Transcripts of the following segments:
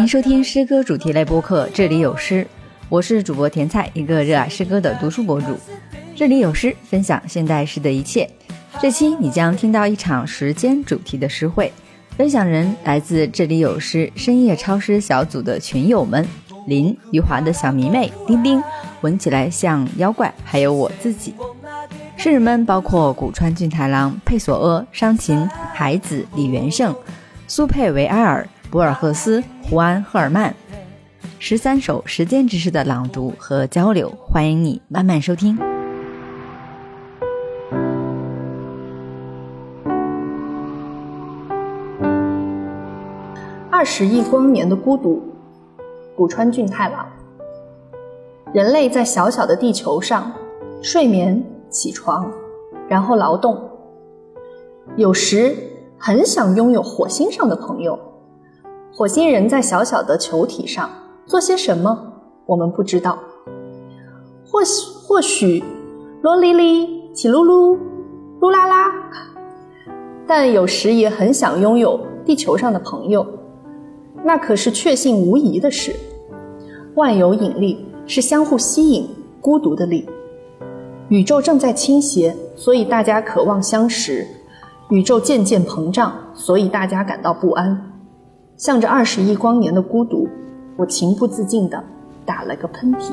欢迎收听诗歌主题类播客，这里有诗，我是主播甜菜，一个热爱诗歌的读书博主。这里有诗，分享现代诗的一切。这期你将听到一场时间主题的诗会，分享人来自这里有诗深夜超诗小组的群友们：林余华的小迷妹丁丁，闻起来像妖怪，还有我自己。诗人们包括古川俊太郎、佩索阿、商琴、海子、李元胜、苏佩维埃尔、博尔赫斯、胡安·赫尔曼。十三首时间知识的朗读和交流，欢迎你慢慢收听。二十亿光年的孤独，古川俊太郎。人类在小小的地球上睡眠。起床，然后劳动。有时很想拥有火星上的朋友。火星人在小小的球体上做些什么，我们不知道。或许或许，罗哩哩，起噜噜，噜啦啦。但有时也很想拥有地球上的朋友，那可是确信无疑的事。万有引力是相互吸引孤独的力。宇宙正在倾斜，所以大家渴望相识；宇宙渐渐膨胀，所以大家感到不安。向着二十亿光年的孤独，我情不自禁地打了个喷嚏。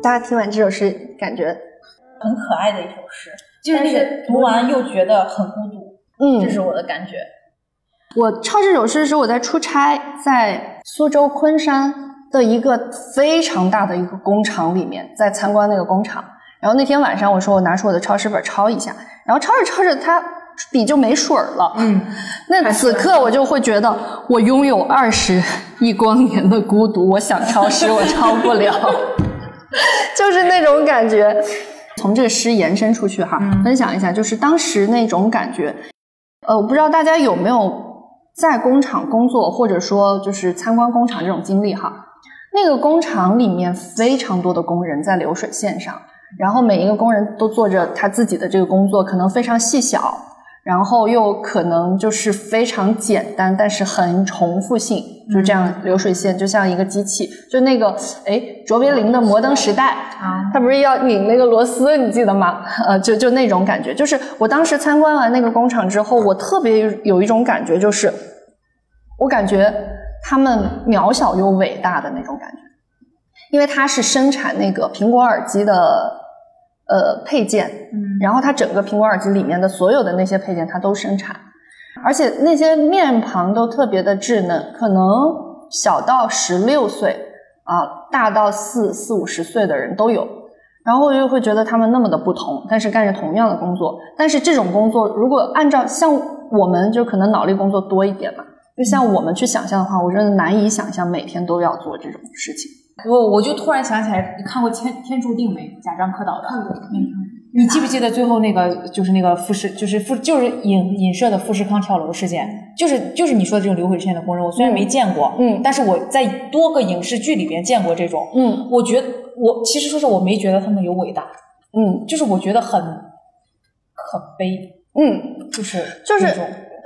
大家听完这首诗，感觉很可爱的一首诗，就是那个读完又觉得很孤独。嗯，这是我的感觉。我抄这首诗的时候，我在出差，在苏州昆山的一个非常大的一个工厂里面，在参观那个工厂。然后那天晚上，我说我拿出我的抄诗本抄一下，然后抄着抄着，它笔就没水了。嗯，那此刻我就会觉得，我拥有二十亿光年的孤独，我想抄诗，我抄不了，就是那种感觉。从这个诗延伸出去哈，分享一下，就是当时那种感觉。呃，我不知道大家有没有。在工厂工作，或者说就是参观工厂这种经历哈，那个工厂里面非常多的工人在流水线上，然后每一个工人都做着他自己的这个工作，可能非常细小。然后又可能就是非常简单，但是很重复性，就这样流水线就像一个机器，就那个哎，卓别林的《摩登时代》啊，他不是要拧那个螺丝，你记得吗？呃，就就那种感觉，就是我当时参观完那个工厂之后，我特别有一种感觉，就是我感觉他们渺小又伟大的那种感觉，因为它是生产那个苹果耳机的。呃，配件，嗯，然后它整个苹果耳机里面的所有的那些配件，它都生产，而且那些面庞都特别的稚嫩，可能小到十六岁啊，大到四四五十岁的人都有，然后我就会觉得他们那么的不同，但是干着同样的工作，但是这种工作如果按照像我们就可能脑力工作多一点嘛，就像我们去想象的话，我真的难以想象每天都要做这种事情。我我就突然想起来，你看过《天天注定》没？贾樟柯导的。看过。你记不记得最后那个，就是那个富士，就是富，就是影影射的富士康跳楼事件，就是就是你说的这种流水线的工人。我虽然没见过，嗯，但是我在多个影视剧里边见过这种，嗯，我觉得我其实说实话，我没觉得他们有伟大，嗯，就是我觉得很可悲，嗯，就是就是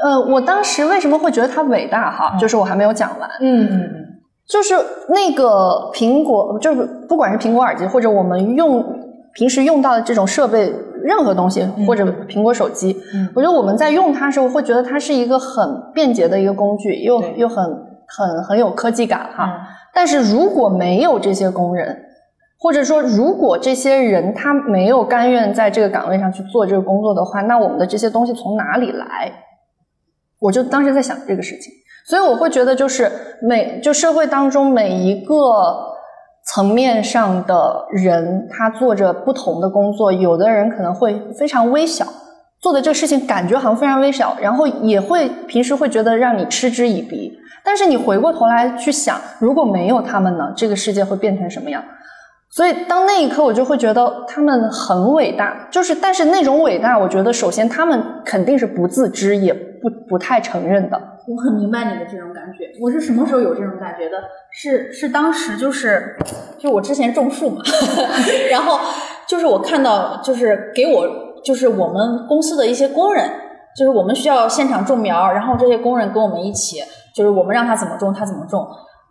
呃，我当时为什么会觉得他伟大？哈，就是我还没有讲完，嗯嗯嗯。就是那个苹果，就是不管是苹果耳机，或者我们用平时用到的这种设备，任何东西，或者苹果手机，我觉得我们在用它的时候，会觉得它是一个很便捷的一个工具，又又很很很有科技感哈。但是如果没有这些工人，或者说如果这些人他没有甘愿在这个岗位上去做这个工作的话，那我们的这些东西从哪里来？我就当时在想这个事情。所以我会觉得，就是每就社会当中每一个层面上的人，他做着不同的工作。有的人可能会非常微小，做的这个事情感觉好像非常微小，然后也会平时会觉得让你嗤之以鼻。但是你回过头来去想，如果没有他们呢，这个世界会变成什么样？所以当那一刻，我就会觉得他们很伟大。就是，但是那种伟大，我觉得首先他们肯定是不自知，也不不太承认的。我很明白你的这种感觉。我是什么时候有这种感觉的？是是当时就是，就我之前种树嘛，然后就是我看到就是给我就是我们公司的一些工人，就是我们需要现场种苗，然后这些工人跟我们一起，就是我们让他怎么种他怎么种。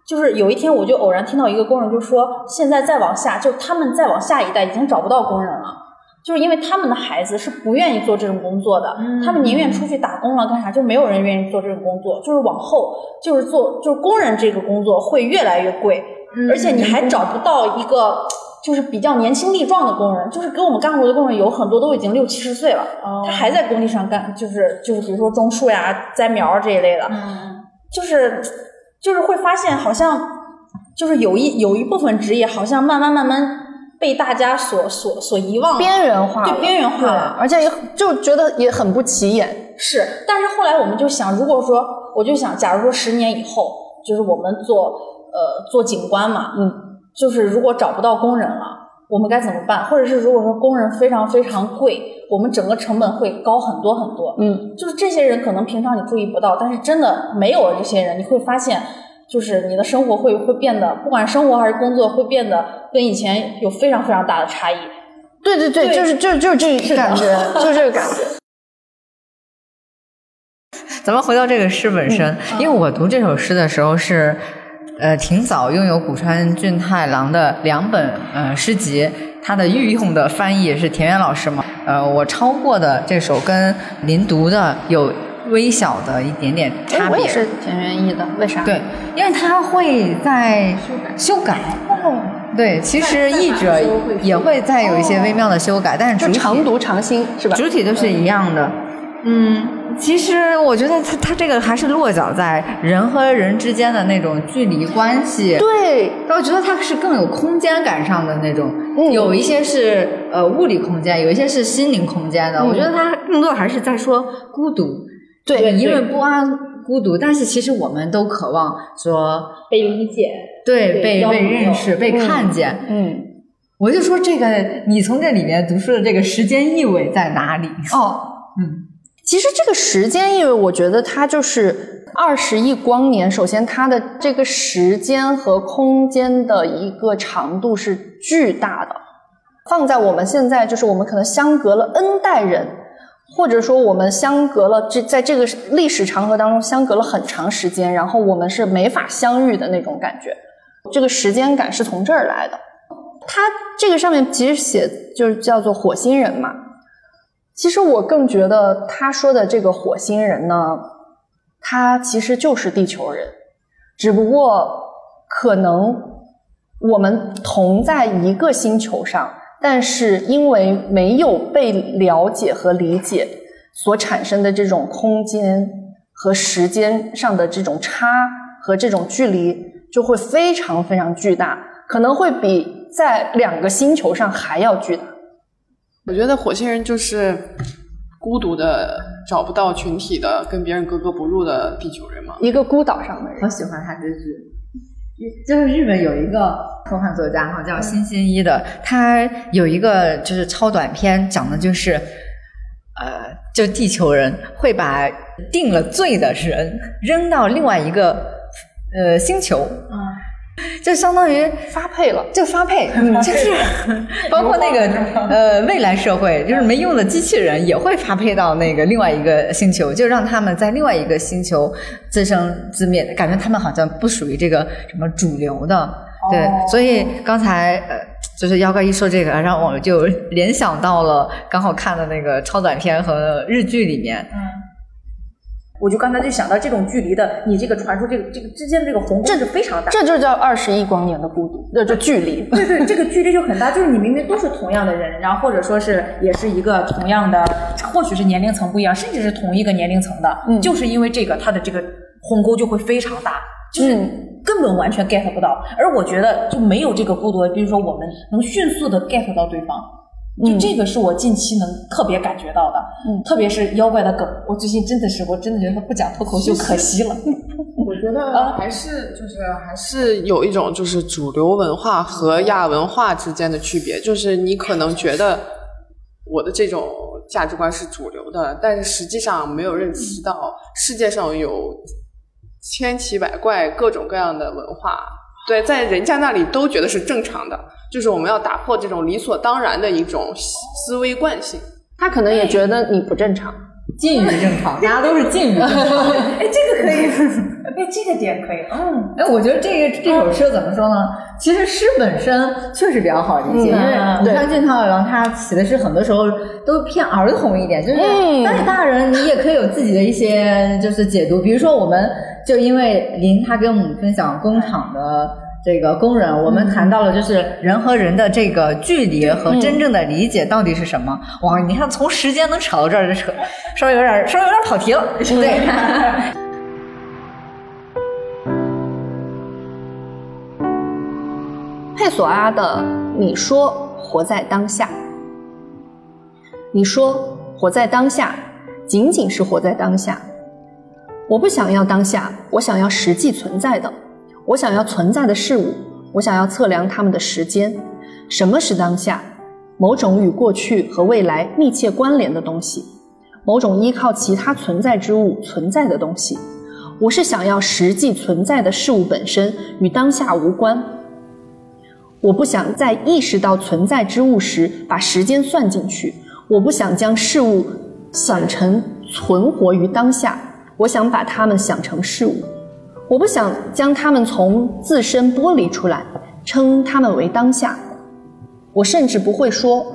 就是有一天我就偶然听到一个工人就说，现在再往下，就他们再往下一代已经找不到工人了。就是因为他们的孩子是不愿意做这种工作的，他们宁愿出去打工了，干啥？就没有人愿意做这种工作。就是往后，就是做就是工人这个工作会越来越贵，而且你还找不到一个就是比较年轻力壮的工人。就是给我们干活的工人有很多都已经六七十岁了，他还在工地上干，就是就是比如说种树呀、栽苗这一类的，就是就是会发现好像就是有一有一部分职业好像慢慢慢慢。被大家所所所遗忘，边缘化，对边缘化了，而且也就觉得也很不起眼。是，但是后来我们就想，如果说，我就想，假如说十年以后，就是我们做呃做景观嘛，嗯，就是如果找不到工人了，我们该怎么办？或者是如果说工人非常非常贵，我们整个成本会高很多很多。嗯，就是这些人可能平常你注意不到，但是真的没有了这些人，你会发现。就是你的生活会会变得，不管生活还是工作，会变得跟以前有非常非常大的差异。对对对，就是就 就是这个感觉，就这个感觉。咱们回到这个诗本身，因为我读这首诗的时候是，呃，挺早拥有古川俊太郎的两本呃诗集，他的御用的翻译是田园老师嘛，呃，我抄过的这首跟您读的有。微小的一点点差别。我也是挺愿意的，为啥？对，因为他会在修改。哦。对，其实译者也会再有一些微妙的修改，但是主体常读常新是吧？主体都是一样的。嗯，其实我觉得他他这个还是落脚在人和人之间的那种距离关系。对。我觉得它是更有空间感上的那种，有一些是呃物理空间，有一些是心灵空间的。我觉得它更多还是在说孤独。对，因为不安、孤独，但是其实我们都渴望说被理解，对，被被认识、被看见。嗯，我就说这个，你从这里面读出的这个时间意味在哪里？哦，嗯，其实这个时间意味，我觉得它就是二十亿光年。首先，它的这个时间和空间的一个长度是巨大的，放在我们现在，就是我们可能相隔了 N 代人。或者说，我们相隔了这在这个历史长河当中相隔了很长时间，然后我们是没法相遇的那种感觉。这个时间感是从这儿来的。他这个上面其实写就是叫做火星人嘛。其实我更觉得他说的这个火星人呢，他其实就是地球人，只不过可能我们同在一个星球上。但是因为没有被了解和理解，所产生的这种空间和时间上的这种差和这种距离，就会非常非常巨大，可能会比在两个星球上还要巨大。我觉得火星人就是孤独的、找不到群体的、跟别人格格不入的地球人嘛，一个孤岛上的人。我喜欢他这句。就是日本有一个科幻作家哈，叫新新一的，他有一个就是超短片，讲的就是，呃，就地球人会把定了罪的人扔到另外一个呃星球。就相当于发配了，就发配，就是 包括那个呃未来社会，就是没用的机器人也会发配到那个另外一个星球，就让他们在另外一个星球自生自灭，感觉他们好像不属于这个什么主流的，对，所以刚才呃就是妖怪一说这个，让我就联想到了刚好看的那个超短片和日剧里面。我就刚才就想到这种距离的，你这个传输这个这个之间的这个鸿沟是非常大，这就叫二十亿光年的孤独，这就距离。对对，这个距离就很大，就是你明明都是同样的人，然后或者说是也是一个同样的，或许是年龄层不一样，甚至是同一个年龄层的，嗯，就是因为这个，它的这个鸿沟就会非常大，就是根本完全 get 不到。而我觉得就没有这个孤独，比如说我们能迅速的 get 到对方。就这个是我近期能特别感觉到的，嗯，特别是妖怪的梗，我最近真的是，我真的觉得不讲脱口秀可惜了。我觉得还是就是还是有一种就是主流文化和亚文化之间的区别，就是你可能觉得我的这种价值观是主流的，但是实际上没有认识到世界上有千奇百怪各种各样的文化，对，在人家那里都觉得是正常的。就是我们要打破这种理所当然的一种思维惯性。他可能也觉得你不正常。近于正常，大家都是近于正常。哎，这个可以，哎，这个点可以，嗯，哎，我觉得这个这首诗怎么说呢？其实诗本身确实比较好理解，因为你看俊涛郎他写的诗很多时候都偏儿童一点，就是但是大人你也可以有自己的一些就是解读，比如说我们就因为林他跟我们分享工厂的。这个工人，我们谈到了就是人和人的这个距离和真正的理解到底是什么？哇，你看从时间能扯到这儿就扯，稍微有点稍微有点跑题了，对。佩索阿的，你说活在当下，你说活在当下，仅仅是活在当下。我不想要当下，我想要实际存在的。我想要存在的事物，我想要测量它们的时间。什么是当下？某种与过去和未来密切关联的东西，某种依靠其他存在之物存在的东西。我是想要实际存在的事物本身与当下无关。我不想在意识到存在之物时把时间算进去。我不想将事物想成存活于当下。我想把它们想成事物。我不想将它们从自身剥离出来，称它们为当下。我甚至不会说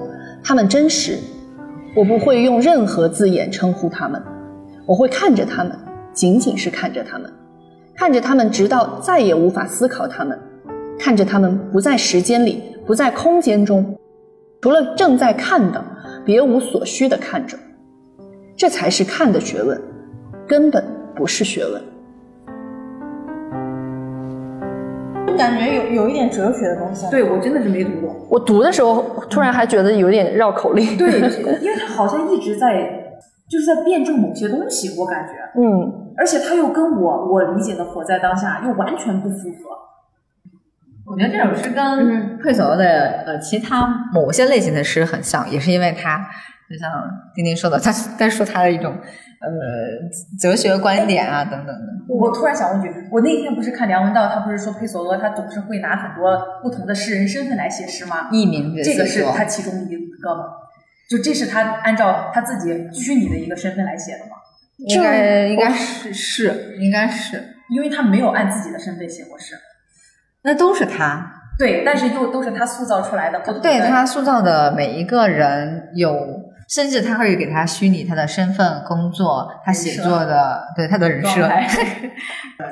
它们真实。我不会用任何字眼称呼它们。我会看着它们，仅仅是看着它们，看着它们，直到再也无法思考它们，看着它们不在时间里，不在空间中，除了正在看的，别无所需的看着。这才是看的学问，根本不是学问。感觉有有一点哲学的东西，对我真的是没读懂。我读的时候突然还觉得有点绕口令。对，因为他好像一直在就是在辩证某些东西，我感觉，嗯，而且他又跟我我理解的活在当下又完全不符合。我觉得这首诗跟佩索的呃其他某些类型的诗很像，也是因为他就像丁丁说的，他 在说他的一种。呃，哲学观点啊，等等的。我突然想问句，我那天不是看梁文道，他不是说佩索阿他总是会拿很多不同的诗人身份来写诗吗？艺名这个是他其中一个吗？就这是他按照他自己虚拟的一个身份来写的吗？应该应该是是应该是，因为他没有按自己的身份写过诗。那都是他。对，但是又都是他塑造出来的。对他塑造的每一个人有。甚至他会给他虚拟他的身份、工作，他写作的对他的人设，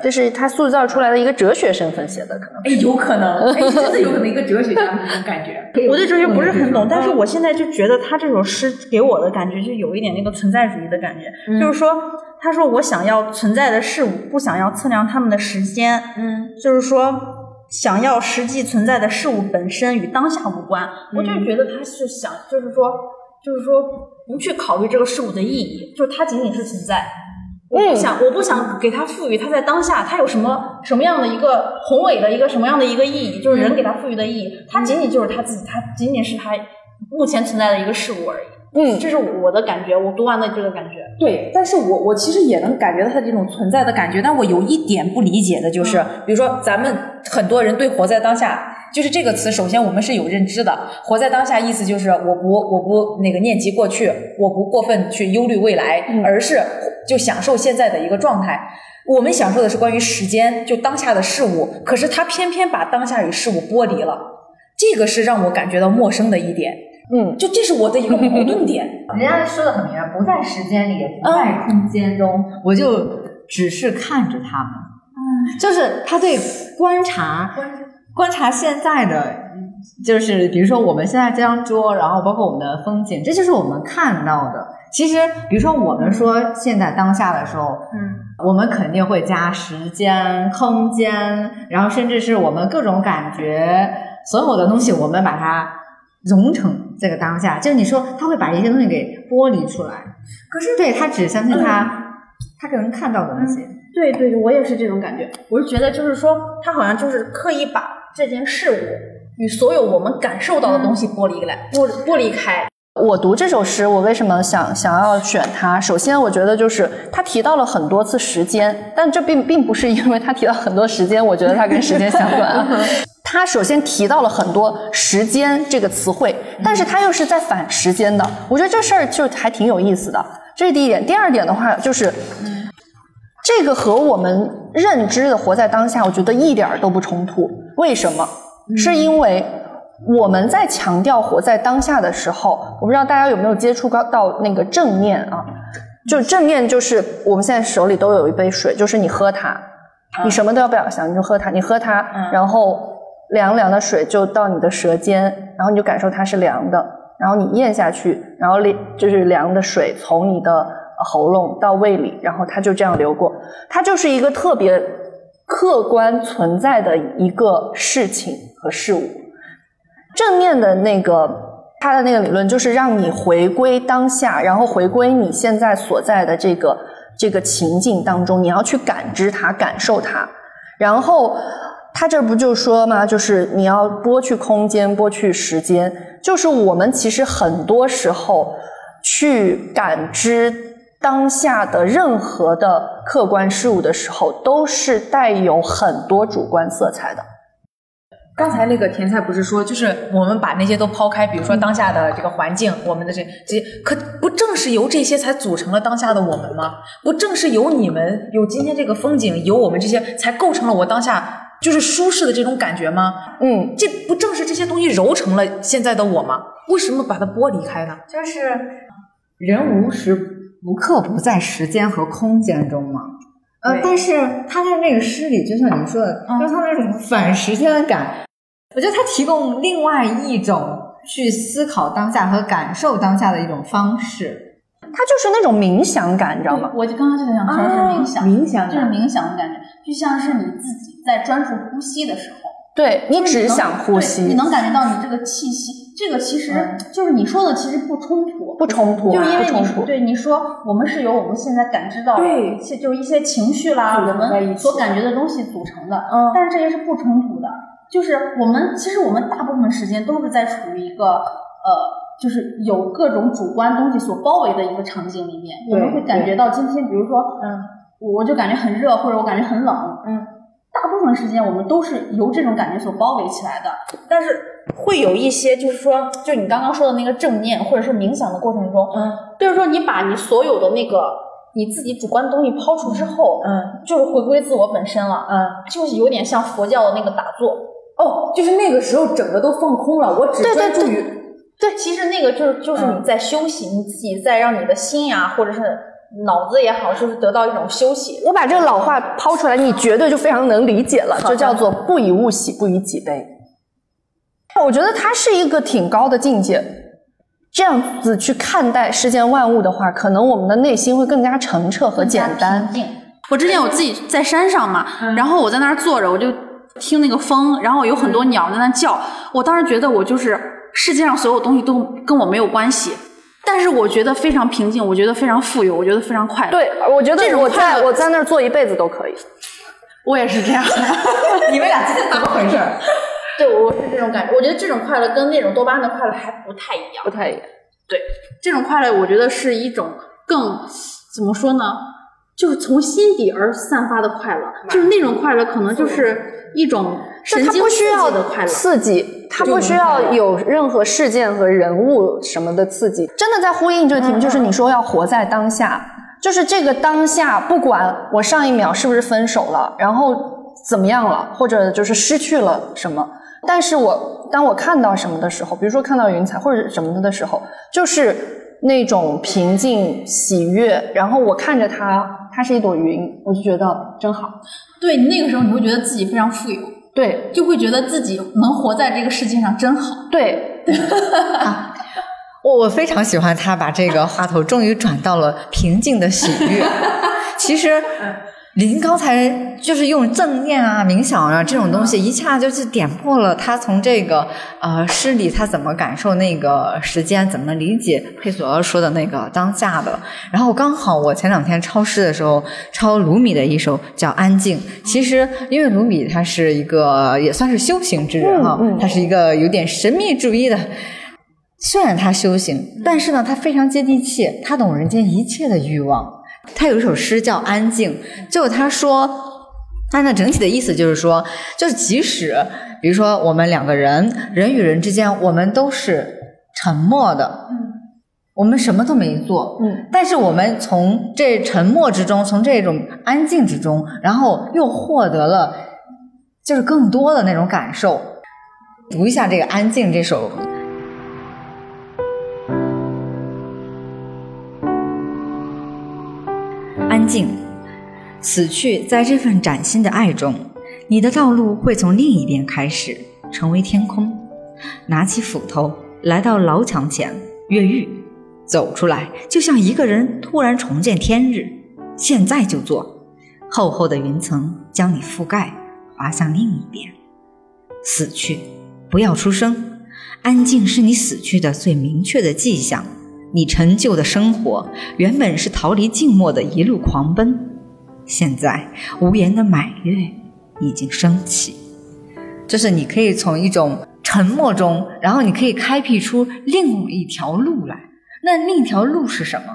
这 是他塑造出来的一个哲学身份写的，可能。哎，有可能，哎，真的有可能一个哲学家那种感觉。我对哲学不是很懂，但是我现在就觉得他这首诗给我的感觉就有一点那个存在主义的感觉，就是说，他说我想要存在的事物，不想要测量他们的时间，嗯，就是说想要实际存在的事物本身与当下无关，我就觉得他是想，就是说。就是说，不去考虑这个事物的意义，就是它仅仅是存在。我不想，我不想给它赋予它在当下它有什么什么样的一个宏伟的一个什么样的一个意义，就是人给它赋予的意义，它仅仅就是它自己，它仅仅是它目前存在的一个事物而已。嗯，这是我的感觉，我读完的这个感觉。对，但是我我其实也能感觉到它这种存在的感觉，但我有一点不理解的就是，比如说咱们很多人对活在当下。就是这个词，首先我们是有认知的。活在当下，意思就是我不我不那个念及过去，我不过分去忧虑未来，而是就享受现在的一个状态。我们享受的是关于时间，就当下的事物。可是他偏偏把当下与事物剥离了，这个是让我感觉到陌生的一点。嗯，就这是我的一个矛盾点。人家说的很明白，不在时间里，不在空间中，我就只是看着他们。嗯，就是他对观察。观察现在的，就是比如说我们现在这张桌，然后包括我们的风景，这就是我们看到的。其实，比如说我们说现在当下的时候，嗯，我们肯定会加时间、空间，然后甚至是我们各种感觉，所有的东西，我们把它融成这个当下。就是你说他会把一些东西给剥离出来，可是对他只相信他，他可能看到的东西。对对，我也是这种感觉。我是觉得，就是说他好像就是刻意把。这件事物与所有我们感受到的东西剥离来，剥剥离开。我读这首诗，我为什么想想要选它？首先，我觉得就是他提到了很多次时间，但这并并不是因为他提到很多时间，我觉得它跟时间相关。他首先提到了很多时间这个词汇，但是他又是在反时间的。我觉得这事儿就还挺有意思的。这是第一点。第二点的话，就是这个和我们认知的活在当下，我觉得一点儿都不冲突。为什么？是因为我们在强调活在当下的时候，我不知道大家有没有接触到到那个正念啊？就正念就是我们现在手里都有一杯水，就是你喝它，你什么都要不要想，你就喝它，你喝它，然后凉凉的水就到你的舌尖，然后你就感受它是凉的，然后你咽下去，然后凉就是凉的水从你的喉咙到胃里，然后它就这样流过，它就是一个特别客观存在的一个事情和事物。正面的那个它的那个理论就是让你回归当下，然后回归你现在所在的这个这个情境当中，你要去感知它、感受它。然后他这不就说吗？就是你要拨去空间、拨去时间，就是我们其实很多时候去感知当下的任何的客观事物的时候，都是带有很多主观色彩的。刚才那个甜菜不是说，就是我们把那些都抛开，比如说当下的这个环境，我们的这这些，可不正是由这些才组成了当下的我们吗？不正是由你们，有今天这个风景，有我们这些，才构成了我当下就是舒适的这种感觉吗？嗯，这不正是这些东西揉成了现在的我吗？为什么把它剥离开呢？就是人无时无刻不在时间和空间中吗。呃，但是他在那个诗里，就像你说的，就他那种反时间感，我觉得他提供另外一种去思考当下和感受当下的一种方式。他就是那种冥想感，你知道吗？我就刚刚就想说是冥想，冥想就是冥想的感觉，就像是你自己在专注呼吸的时候，对你只想呼吸，你能感觉到你这个气息，这个其实就是你说的，其实不冲突，不冲突，就是因为不冲突。你对你说，我们是由我们现在感知到的对一些，就是一些情绪啦，我们所感觉的东西组成的。嗯但是这些是不冲突的，就是我们其实我们大部分时间都是在处于一个呃，就是有各种主观东西所包围的一个场景里面，我们会感觉到今天，比如说，嗯，我就感觉很热，或者我感觉很冷，嗯。大部分时间我们都是由这种感觉所包围起来的，但是会有一些，就是说，就你刚刚说的那个正念或者是冥想的过程中，嗯，就是说你把你所有的那个你自己主观的东西抛除之后，嗯，就是回归自我本身了，嗯，就是有点像佛教的那个打坐。哦，就是那个时候整个都放空了，我只专注对于对，其实那个就是就是你在休息，你自己在让你的心呀，或者是脑子也好，就是得到一种休息。我把这个老话抛出来，你绝对就非常能理解了，就叫做“不以物喜，不以己悲”。我觉得它是一个挺高的境界。这样子去看待世间万物的话，可能我们的内心会更加澄澈和简单。我之前我自己在山上嘛，然后我在那儿坐着，我就听那个风，然后有很多鸟在那叫。我当时觉得我就是世界上所有东西都跟我没有关系，但是我觉得非常平静，我觉得非常富有，我觉得非常快乐。对，我觉得这种我快乐在我在那儿坐一辈子都可以。我也是这样。你们俩今天怎么回事？对，我是这种感觉。我觉得这种快乐跟那种多巴胺的快乐还不太一样不。太一样。对，这种快乐，我觉得是一种更怎么说呢？就是从心底而散发的快乐，就是那种快乐，可能就是一种神经刺不需要的快乐。刺激，它不需要有任何事件和人物什么的刺激。真的在呼应这个题目，就是你说要活在当下，就是这个当下，不管我上一秒是不是分手了，然后怎么样了，或者就是失去了什么，但是我当我看到什么的时候，比如说看到云彩或者什么的时候，就是那种平静喜悦，然后我看着它，它是一朵云，我就觉得真好。对你那个时候，你会觉得自己非常富有，对就会觉得自己能活在这个世界上真好。对，我我非常喜欢他把这个话头终于转到了平静的喜悦。其实，林刚才就是用正念啊、冥想啊这种东西，一下就是点破了他从这个呃诗里他怎么感受那个时间，怎么理解佩索尔说的那个当下的。然后刚好我前两天抄诗的时候抄鲁米的一首叫《安静》，其实因为鲁米他是一个也算是修行之人哈，他是一个有点神秘主义的。虽然他修行，但是呢，他非常接地气，他懂人间一切的欲望。他有一首诗叫《安静》，就他说，它的整体的意思就是说，就是即使比如说我们两个人人与人之间，我们都是沉默的，嗯，我们什么都没做，嗯，但是我们从这沉默之中，从这种安静之中，然后又获得了就是更多的那种感受。读一下这个《安静》这首。静，死去在这份崭新的爱中，你的道路会从另一边开始，成为天空。拿起斧头，来到牢墙前越狱，走出来，就像一个人突然重见天日。现在就做，厚厚的云层将你覆盖，滑向另一边。死去，不要出声，安静是你死去的最明确的迹象。你陈旧的生活原本是逃离静默的一路狂奔，现在无言的满月已经升起。就是你可以从一种沉默中，然后你可以开辟出另一条路来。那另一条路是什么？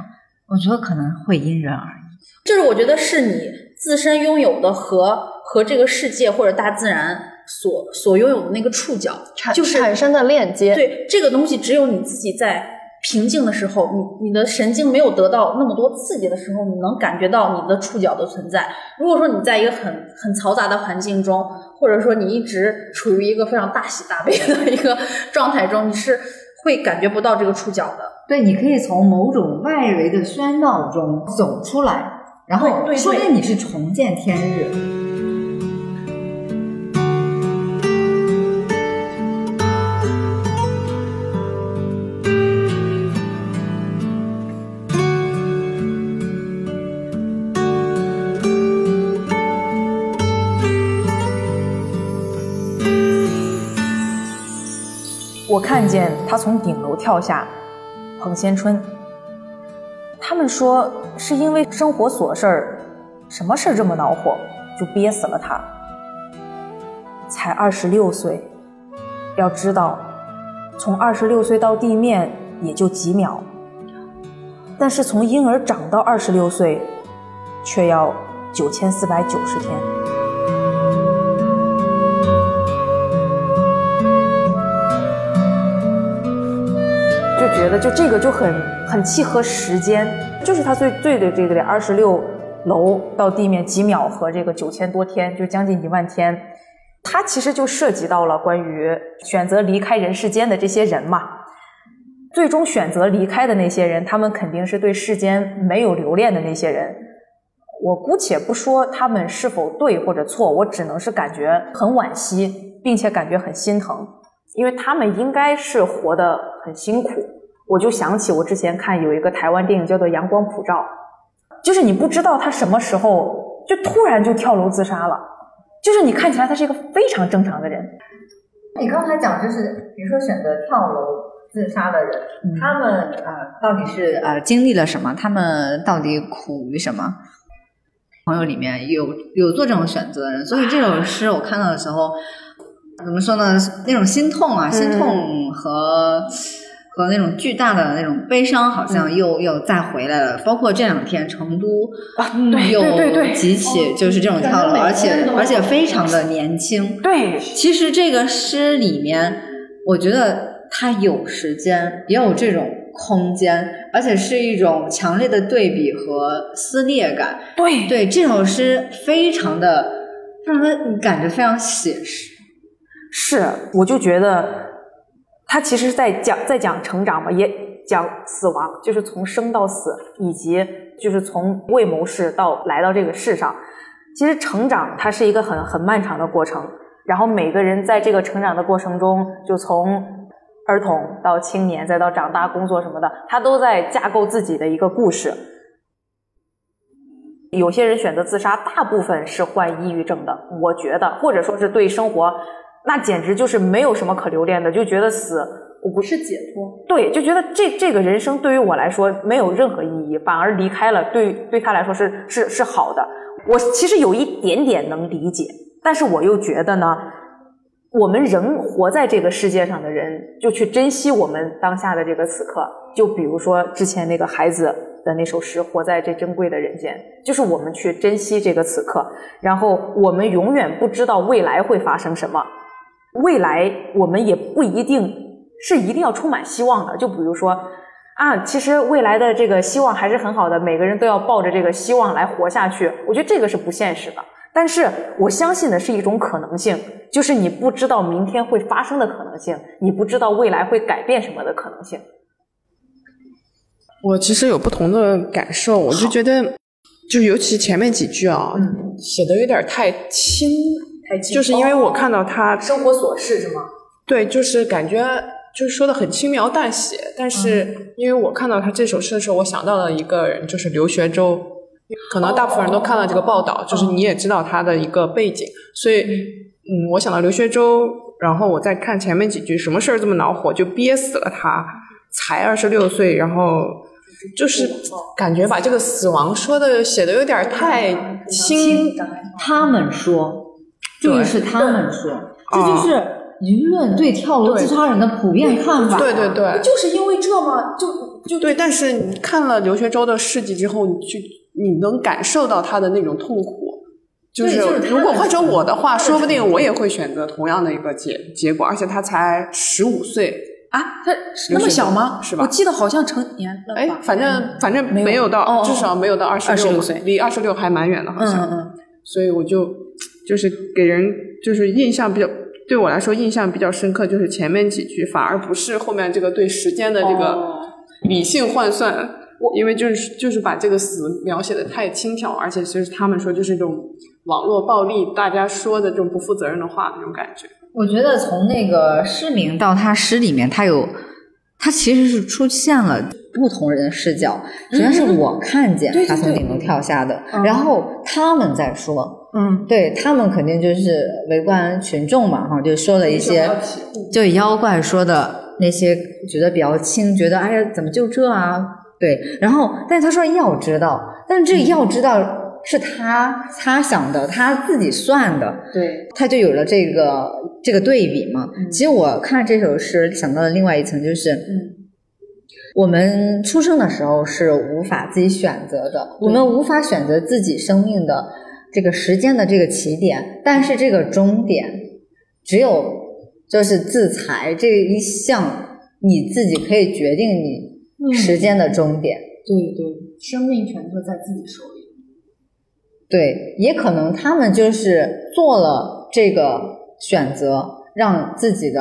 我觉得可能会因人而异。就是我觉得是你自身拥有的和和这个世界或者大自然所所拥有的那个触角，就是产生的链接。对这个东西，只有你自己在。平静的时候，你你的神经没有得到那么多刺激的时候，你能感觉到你的触角的存在。如果说你在一个很很嘈杂的环境中，或者说你一直处于一个非常大喜大悲的一个状态中，你是会感觉不到这个触角的。对，你可以从某种外围的喧闹中走出来，然后说明你是重见天日。看见他从顶楼跳下，彭先春。他们说是因为生活琐事儿，什么事儿这么恼火，就憋死了他。才二十六岁，要知道，从二十六岁到地面也就几秒，但是从婴儿长到二十六岁，却要九千四百九十天。觉得就这个就很很契合时间，就是他最最的这个点二十六楼到地面几秒和这个九千多天，就将近一万天，它其实就涉及到了关于选择离开人世间的这些人嘛。最终选择离开的那些人，他们肯定是对世间没有留恋的那些人。我姑且不说他们是否对或者错，我只能是感觉很惋惜，并且感觉很心疼，因为他们应该是活得很辛苦。我就想起我之前看有一个台湾电影叫做《阳光普照》，就是你不知道他什么时候就突然就跳楼自杀了，就是你看起来他是一个非常正常的人。你刚才讲就是，比如说选择跳楼自杀的人，他们呃到底是呃经历了什么？他们到底苦于什么？朋友里面有有做这种选择的人，所以这首诗我看到的时候，怎么说呢？那种心痛啊，心痛和。和那种巨大的那种悲伤，好像又又再回来了。包括这两天成都又几起就是这种跳楼，而且而且非常的年轻。对，其实这个诗里面，我觉得它有时间，也有这种空间，而且是一种强烈的对比和撕裂感。对对，这首诗非常的让人感觉非常写实。是，我就觉得。他其实是在讲在讲成长嘛，也讲死亡，就是从生到死，以及就是从未谋事到来到这个世上。其实成长它是一个很很漫长的过程，然后每个人在这个成长的过程中，就从儿童到青年，再到长大工作什么的，他都在架构自己的一个故事。有些人选择自杀，大部分是患抑郁症的，我觉得，或者说是对生活。那简直就是没有什么可留恋的，就觉得死我不是解脱，对，就觉得这这个人生对于我来说没有任何意义，反而离开了对对他来说是是是好的。我其实有一点点能理解，但是我又觉得呢，我们人活在这个世界上的人，就去珍惜我们当下的这个此刻。就比如说之前那个孩子的那首诗《活在这珍贵的人间》，就是我们去珍惜这个此刻。然后我们永远不知道未来会发生什么，未来我们也不一定是一定要充满希望的。就比如说啊，其实未来的这个希望还是很好的，每个人都要抱着这个希望来活下去。我觉得这个是不现实的。但是我相信的是一种可能性，就是你不知道明天会发生的可能性，你不知道未来会改变什么的可能性。我其实有不同的感受，我就觉得，就尤其前面几句啊，写的有点太轻，太，就是因为我看到他生活琐事是吗？对，就是感觉就是说的很轻描淡写，但是因为我看到他这首诗的时候，我想到了一个人，就是刘学周。可能大部分人都看了这个报道，就是你也知道他的一个背景，所以，嗯，我想到刘学周，然后我再看前面几句，什么事儿这么恼火，就憋死了他，才二十六岁，然后就是感觉把这个死亡说的写的有点太轻。他们说，注意是他们说，这就是舆论对跳楼自杀人的普遍看法。对对对，就是因为这吗？就就对，但是你看了刘学周的事迹之后，你去。你能感受到他的那种痛苦，就是如果换成我的话，说不定我也会选择同样的一个结结果。而且他才十五岁啊，他那么小吗？是吧？我记得好像成年了。哎，反正反正没有到，至少没有到二十六岁，离二十六还蛮远的，好像。嗯嗯。所以我就就是给人就是印象比较，对我来说印象比较深刻，就是前面几句，反而不是后面这个对时间的这个理性换算。因为就是就是把这个死描写的太轻巧，而且就是他们说就是这种网络暴力，大家说的这种不负责任的话那种感觉。我觉得从那个诗名到他诗里面，他有他其实是出现了不同人的视角。首先是我看见他从顶楼跳下的，然后他们在说，嗯，对他们肯定就是围观群众嘛，哈，就说了一些就妖怪说的那些，觉得比较轻，觉得哎呀怎么就这啊。对，然后，但是他说要知道，但是这个要知道是他他想的，他自己算的，对，他就有了这个这个对比嘛。其实我看这首诗想到的另外一层就是，嗯。我们出生的时候是无法自己选择的，我们无法选择自己生命的这个时间的这个起点，但是这个终点只有就是自裁这一项，你自己可以决定你。时间的终点，对对，生命权就在自己手里。对，也可能他们就是做了这个选择，让自己的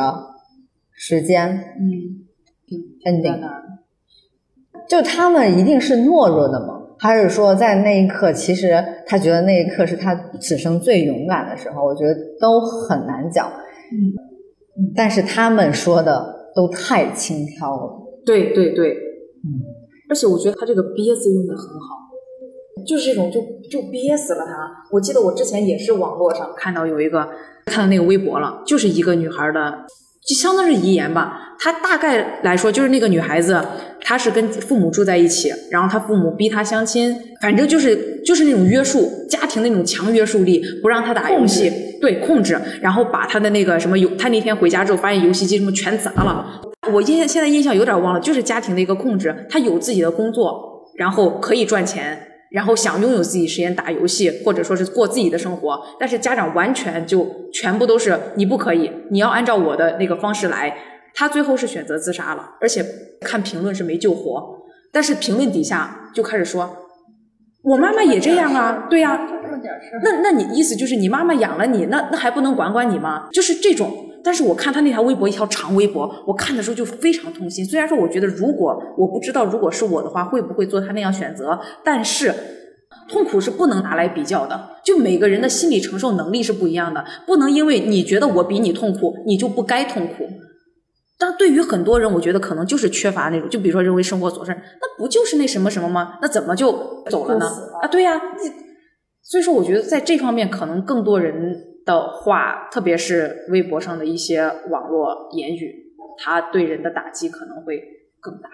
时间嗯安定。就他们一定是懦弱的吗？还是说在那一刻，其实他觉得那一刻是他此生最勇敢的时候？我觉得都很难讲。嗯，但是他们说的都太轻佻了。对对对。嗯，而且我觉得他这个憋字用的很好，就是这种就就憋死了他。我记得我之前也是网络上看到有一个看到那个微博了，就是一个女孩的，就相当是遗言吧。他大概来说就是那个女孩子，她是跟父母住在一起，然后她父母逼她相亲，反正就是就是那种约束家庭那种强约束力，不让她打游戏，对控制，然后把她的那个什么游，她那天回家之后发现游戏机什么全砸了。我印现在印象有点忘了，就是家庭的一个控制，她有自己的工作，然后可以赚钱，然后想拥有自己时间打游戏，或者说是过自己的生活，但是家长完全就全部都是你不可以，你要按照我的那个方式来。他最后是选择自杀了，而且看评论是没救活，但是评论底下就开始说，我妈妈也这样啊，对呀，那那你意思就是你妈妈养了你，那那还不能管管你吗？就是这种。但是我看他那条微博，一条长微博，我看的时候就非常痛心。虽然说我觉得，如果我不知道如果是我的话，会不会做他那样选择，但是痛苦是不能拿来比较的。就每个人的心理承受能力是不一样的，不能因为你觉得我比你痛苦，你就不该痛苦。但对于很多人，我觉得可能就是缺乏那种，就比如说认为生活琐事，那不就是那什么什么吗？那怎么就走了呢？啊，对呀。所以说，我觉得在这方面，可能更多人。的话，特别是微博上的一些网络言语，他对人的打击可能会更大。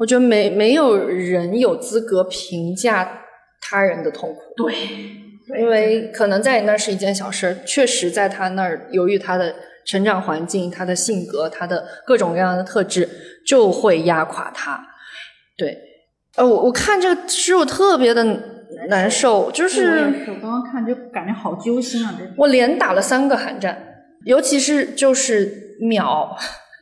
我觉得没没有人有资格评价他人的痛苦。对，因为可能在你那儿是一件小事，确实在他那儿，由于他的成长环境、他的性格、他的各种各样的特质，就会压垮他。对，呃，我我看这个诗，我特别的难受，就是我刚刚看就感觉好揪心啊！这我连打了三个寒战，尤其是就是秒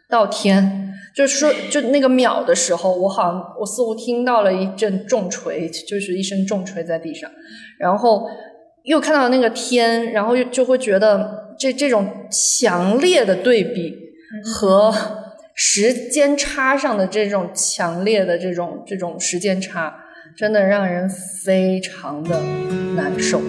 到天，就是说就那个秒的时候，我好像我似乎听到了一阵重锤，就是一声重锤在地上，然后又看到那个天，然后又就会觉得这这种强烈的对比和时间差上的这种强烈的这种这种时间差，真的让人非常的难受。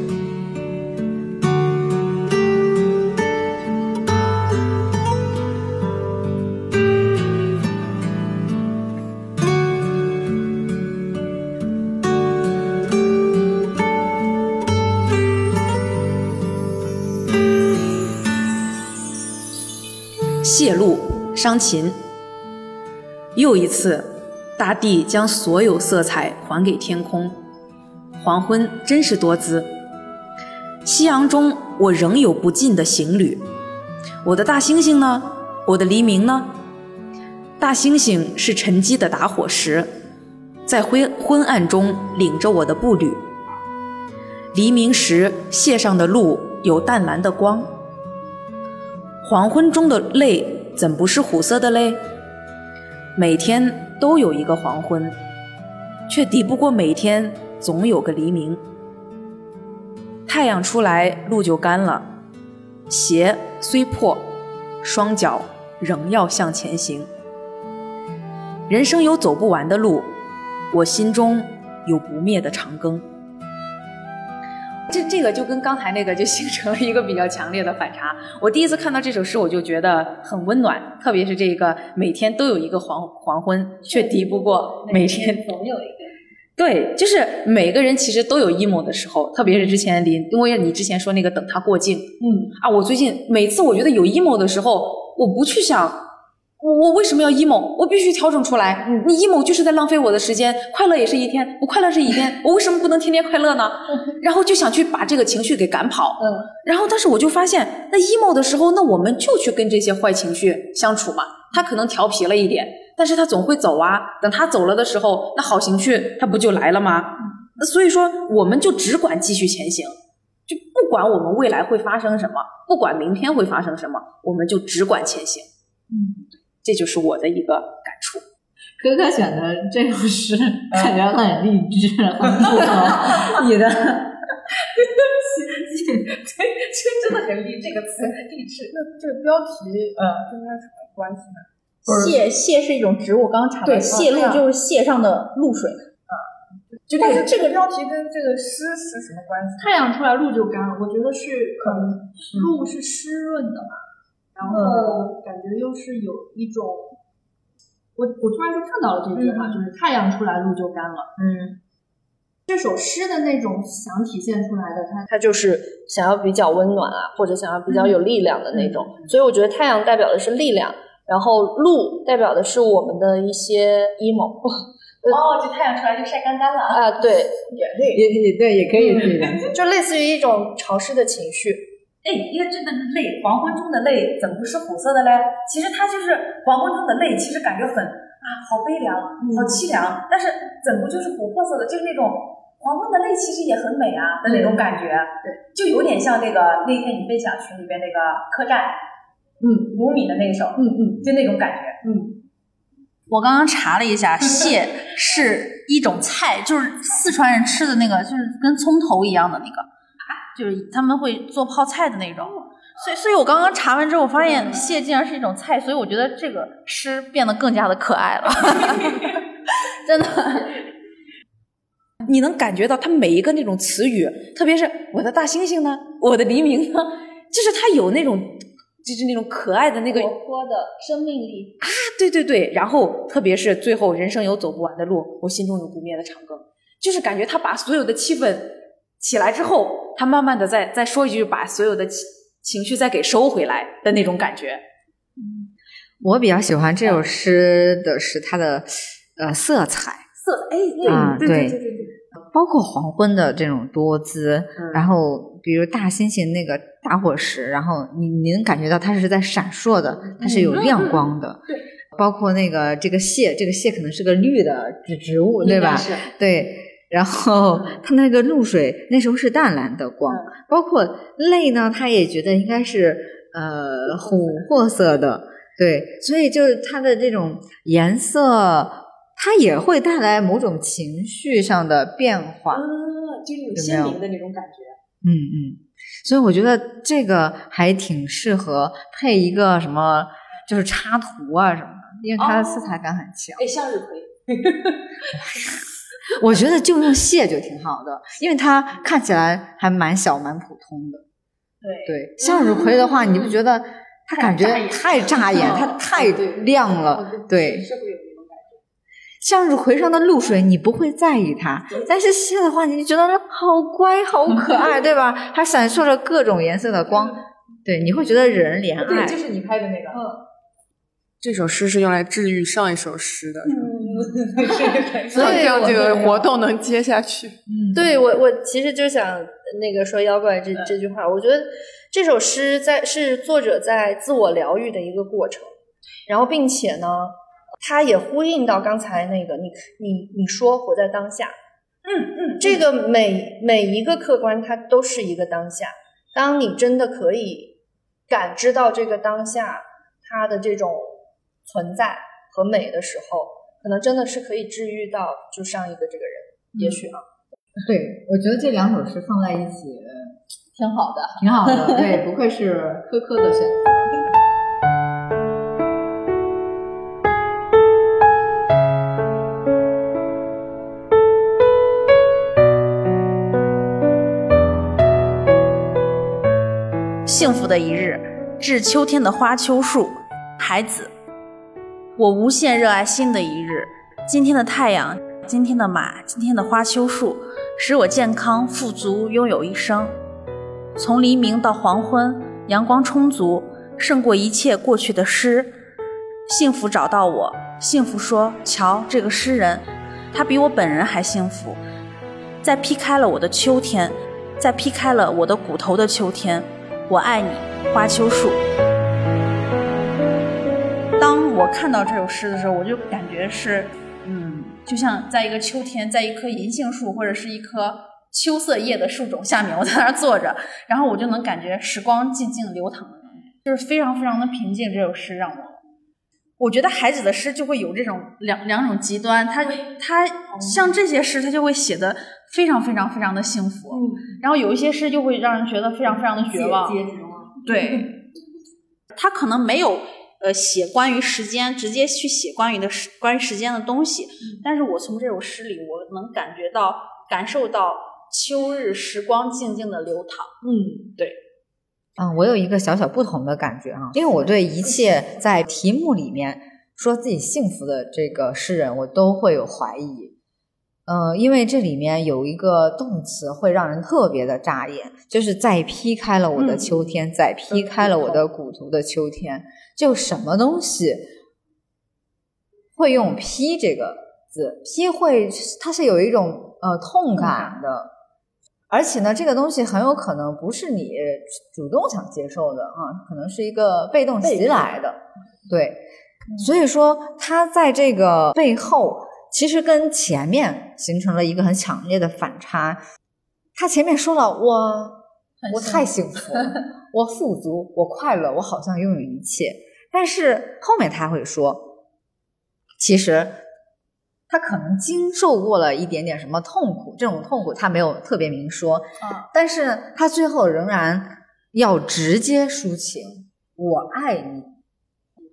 谢露伤情。又一次，大地将所有色彩还给天空。黄昏真是多姿。夕阳中，我仍有不尽的行旅。我的大猩猩呢？我的黎明呢？大猩猩是沉积的打火石，在昏昏暗中领着我的步履。黎明时，谢上的路有淡蓝的光。黄昏中的泪怎不是虎色的泪？每天都有一个黄昏，却抵不过每天总有个黎明。太阳出来，路就干了；鞋虽破，双脚仍要向前行。人生有走不完的路，我心中有不灭的长庚。这这个就跟刚才那个就形成了一个比较强烈的反差。我第一次看到这首诗，我就觉得很温暖，特别是这个每天都有一个黄黄昏，却敌不过每天总有一个。对，就是每个人其实都有 emo 的时候，特别是之前林，因为你之前说那个等他过境，嗯啊，我最近每次我觉得有 emo 的时候，我不去想。我我为什么要 emo？我必须调整出来。你 emo 就是在浪费我的时间，快乐也是一天，不快乐是一天，我为什么不能天天快乐呢？然后就想去把这个情绪给赶跑。嗯，然后但是我就发现，那 emo 的时候，那我们就去跟这些坏情绪相处嘛。他可能调皮了一点，但是他总会走啊。等他走了的时候，那好情绪他不就来了吗？那所以说，我们就只管继续前行，就不管我们未来会发生什么，不管明天会发生什么，我们就只管前行。嗯。这就是我的一个感触。哥哥选的这首诗感觉很励志，很符合 你的。对，这真的很励这个词很励志。那这个标题呃跟它什么关系呢？蟹蟹是一种植物，刚刚查的蟹露就是蟹上的露水啊。就但是这个标题跟这个诗是什么关系？太阳出来露就干了，我觉得是可能露是湿润的吧。然后感觉又是有一种，我我突然就看到了这句话，就是太阳出来路就干了。嗯，这首诗的那种想体现出来的，它它就是想要比较温暖啊，或者想要比较有力量的那种。所以我觉得太阳代表的是力量，然后路代表的是我们的一些 emo。哦，这太阳出来就晒干干了啊！对，也也也对，也可以就类似于一种潮湿的情绪。哎，因为这个泪，黄昏中的泪怎么不是虎色的嘞？其实它就是黄昏中的泪，其实感觉很啊，好悲凉，好凄凉。但是怎么就是琥珀色的？就是那种黄昏的泪，其实也很美啊的那种感觉。对，就有点像那个那天你分享群里边那个客栈，嗯，卢米的那首，嗯嗯，就那种感觉。嗯，我刚刚查了一下，蟹 是一种菜，就是四川人吃的那个，就是跟葱头一样的那个。就是他们会做泡菜的那种，所以，所以我刚刚查完之后，我发现蟹竟然是一种菜，所以我觉得这个诗变得更加的可爱了，真的。你能感觉到它每一个那种词语，特别是我的大猩猩呢，我的黎明呢，就是它有那种，就是那种可爱的那个活泼的生命力啊，对对对。然后，特别是最后，人生有走不完的路，我心中有不灭的长庚，就是感觉他把所有的气氛起来之后。他慢慢的再再说一句，把所有的情情绪再给收回来的那种感觉。嗯，我比较喜欢这首诗的是它的呃色彩，色哎啊对对对对对，包括黄昏的这种多姿，然后比如大猩猩那个大火石，然后你你能感觉到它是在闪烁的，它是有亮光的。对，包括那个这个蟹，这个蟹可能是个绿的植植物，对吧？对。然后它那个露水那时候是淡蓝的光，包括泪呢，他也觉得应该是呃琥珀色的，对，所以就是它的这种颜色，它也会带来某种情绪上的变化，就是有鲜明的那种感觉。嗯嗯，所以我觉得这个还挺适合配一个什么，就是插图啊什么的，因为它的色彩感很强。哎，向日葵。我觉得就用蟹就挺好的，因为它看起来还蛮小蛮普通的。对对，向日葵的话，你不觉得它感觉太扎眼，它 太亮了？对，是会有那种感觉。向日葵上的露水你不会在意它，但是蟹的话，你就觉得好乖好 可爱，对吧？它闪烁着各种颜色的光，对，你会觉得惹人怜爱。对，就是你拍的那个。嗯。这首诗是用来治愈上一首诗的。所以让这个活动能接下去。嗯，对我我其实就想那个说妖怪这这句话，我觉得这首诗在是作者在自我疗愈的一个过程，然后并且呢，它也呼应到刚才那个你你你说活在当下，嗯嗯，这个每每一个客观它都是一个当下，当你真的可以感知到这个当下它的这种存在和美的时候。可能真的是可以治愈到就上一个这个人，也许啊。对，我觉得这两首诗放在一起挺好的，挺好的。对，不愧是 科科的选择。幸福的一日，致秋天的花秋树，孩子。我无限热爱新的一日，今天的太阳，今天的马，今天的花秋树，使我健康富足，拥有一生。从黎明到黄昏，阳光充足，胜过一切过去的诗。幸福找到我，幸福说：“瞧，这个诗人，他比我本人还幸福。”在劈开了我的秋天，在劈开了我的骨头的秋天，我爱你，花秋树。当我看到这首诗的时候，我就感觉是，嗯，就像在一个秋天，在一棵银杏树或者是一棵秋色叶的树种下面，我在那儿坐着，然后我就能感觉时光静静流淌，就是非常非常的平静。这首诗让我，我觉得孩子的诗就会有这种两两种极端，他他像这些诗，他就会写的非常非常非常的幸福，然后有一些诗就会让人觉得非常非常的绝望，对，他可能没有。呃，写关于时间，直接去写关于的时关于时间的东西。但是我从这首诗里，我能感觉到、感受到秋日时光静静的流淌。嗯，对。嗯，我有一个小小不同的感觉哈，因为我对一切在题目里面说自己幸福的这个诗人，我都会有怀疑。嗯，因为这里面有一个动词会让人特别的扎眼，就是在劈开了我的秋天，在劈开了我的骨头的秋天。就什么东西会用“劈”这个字？“劈”会，它是有一种呃痛感的，而且呢，这个东西很有可能不是你主动想接受的啊，可能是一个被动袭来的。对，所以说它在这个背后，其实跟前面形成了一个很强烈的反差。他前面说了我我太幸福，我富足，我快乐，我好像拥有一切。但是后面他会说，其实他可能经受过了一点点什么痛苦，这种痛苦他没有特别明说，但是他最后仍然要直接抒情，我爱你，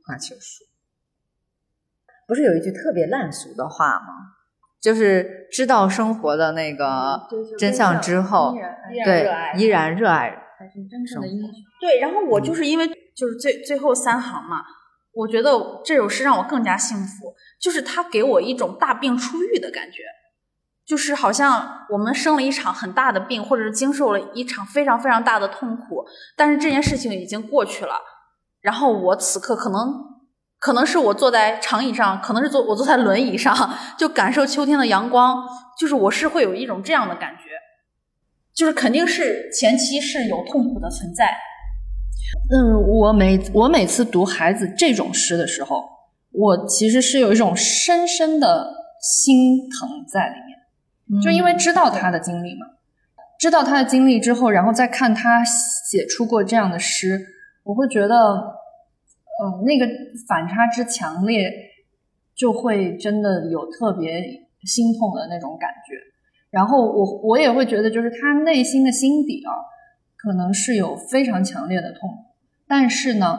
花秋树。不是有一句特别烂俗的话吗？就是知道生活的那个真相之后，对，依然热爱，才是真正的英雄。对，然后我就是因为。就是最最后三行嘛，我觉得这首诗让我更加幸福，就是它给我一种大病初愈的感觉，就是好像我们生了一场很大的病，或者是经受了一场非常非常大的痛苦，但是这件事情已经过去了，然后我此刻可能可能是我坐在长椅上，可能是坐我坐在轮椅上，就感受秋天的阳光，就是我是会有一种这样的感觉。就是肯定是前期是有痛苦的存在。嗯，我每我每次读孩子这种诗的时候，我其实是有一种深深的心疼在里面，就因为知道他的经历嘛，知道他的经历之后，然后再看他写出过这样的诗，我会觉得，呃，那个反差之强烈，就会真的有特别心痛的那种感觉。然后我我也会觉得，就是他内心的心底啊，可能是有非常强烈的痛。但是呢，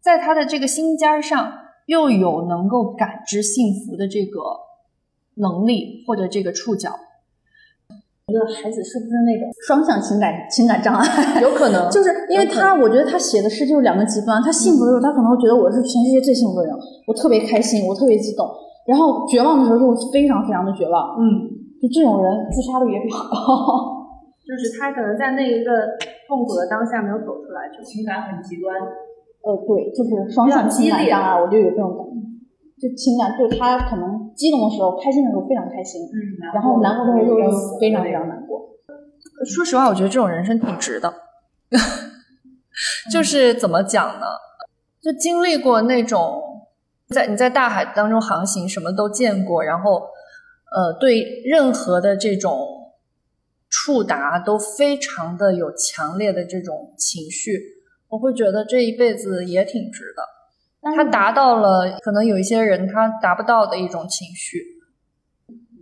在他的这个心尖上，又有能够感知幸福的这个能力或者这个触角。觉得孩子是不是那种双向情感情感障碍？有可能，就是因为他，我觉得他写的诗就是两个极端。他幸福的时候，他可能会觉得我是全世界最幸福的人，我特别开心，我特别激动。然后绝望的时候，就会非常非常的绝望。嗯，就这种人自杀率也比较高。就是他可能在那一个痛苦的当下没有走出来，就情感很极端。呃，对，就是双向情感障碍，我就有这种感觉。就情感，就他可能激动的时候、开心的时候非常开心，嗯，然后难过的时候又非常非常难过。说实话，我觉得这种人生挺值的。就是怎么讲呢？就经历过那种在你在大海当中航行，什么都见过，然后呃，对任何的这种。触达都非常的有强烈的这种情绪，我会觉得这一辈子也挺值的。他达到了可能有一些人他达不到的一种情绪。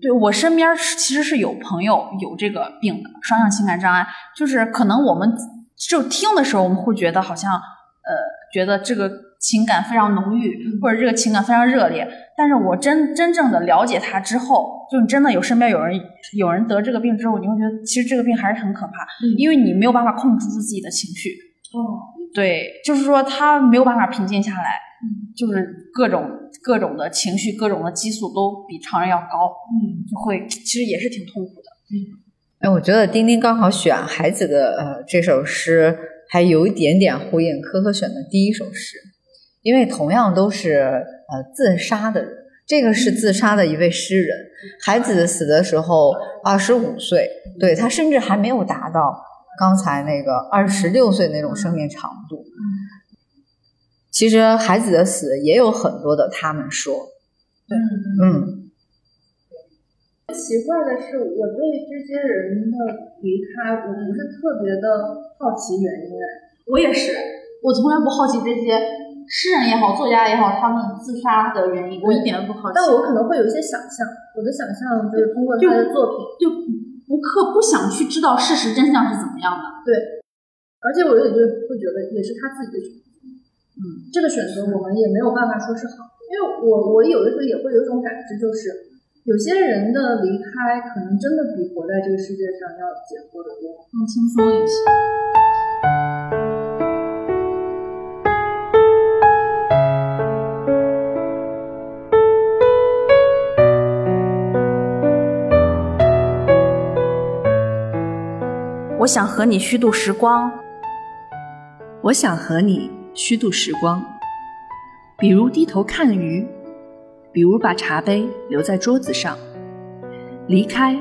对我身边其实是有朋友有这个病的双向情感障碍，就是可能我们就听的时候我们会觉得好像呃觉得这个。情感非常浓郁，或者这个情感非常热烈，但是我真真正的了解他之后，就你真的有身边有人有人得这个病之后，你会觉得其实这个病还是很可怕，因为你没有办法控制住自己的情绪。哦，对，就是说他没有办法平静下来，就是各种各种的情绪，各种的激素都比常人要高，嗯，就会其实也是挺痛苦的。嗯，哎，我觉得丁丁刚好选孩子的呃这首诗，还有一点点呼应科科选的第一首诗。因为同样都是呃自杀的人，这个是自杀的一位诗人，孩子死的时候二十五岁，对他甚至还没有达到刚才那个二十六岁那种生命长度。其实孩子的死也有很多的他们说，对，嗯。奇怪的是，我对这些人的离开，我不是特别的好奇原因。我也是，我从来不好奇这些。诗人也好，作家也好，他们自杀的原因，我一点都不好奇。但我可能会有一些想象，我的想象就是通过他的作品，就不刻不想去知道事实真相是怎么样的。对，而且我也就会觉得也是他自己的选择。嗯，这个选择我们也没有办法说是好，因为我我有的时候也会有一种感知，就是有些人的离开可能真的比活在这个世界上要解脱的多，更轻松一些。我想和你虚度时光，我想和你虚度时光，比如低头看鱼，比如把茶杯留在桌子上，离开，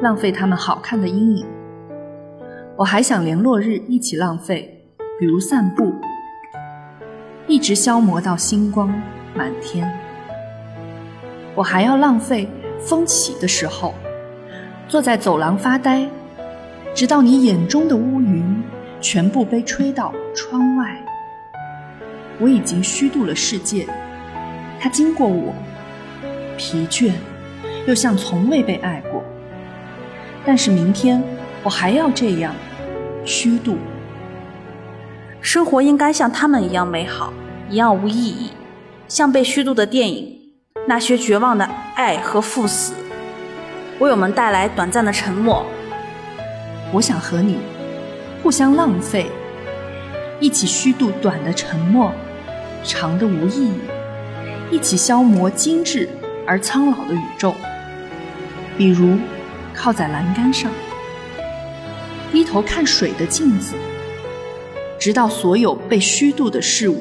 浪费他们好看的阴影。我还想连落日一起浪费，比如散步，一直消磨到星光满天。我还要浪费风起的时候，坐在走廊发呆。直到你眼中的乌云全部被吹到窗外，我已经虚度了世界。它经过我，疲倦，又像从未被爱过。但是明天我还要这样虚度。生活应该像他们一样美好，一样无意义，像被虚度的电影，那些绝望的爱和赴死，为我们带来短暂的沉默。我想和你互相浪费，一起虚度短的沉默，长的无意义，一起消磨精致而苍老的宇宙。比如靠在栏杆上，低头看水的镜子，直到所有被虚度的事物，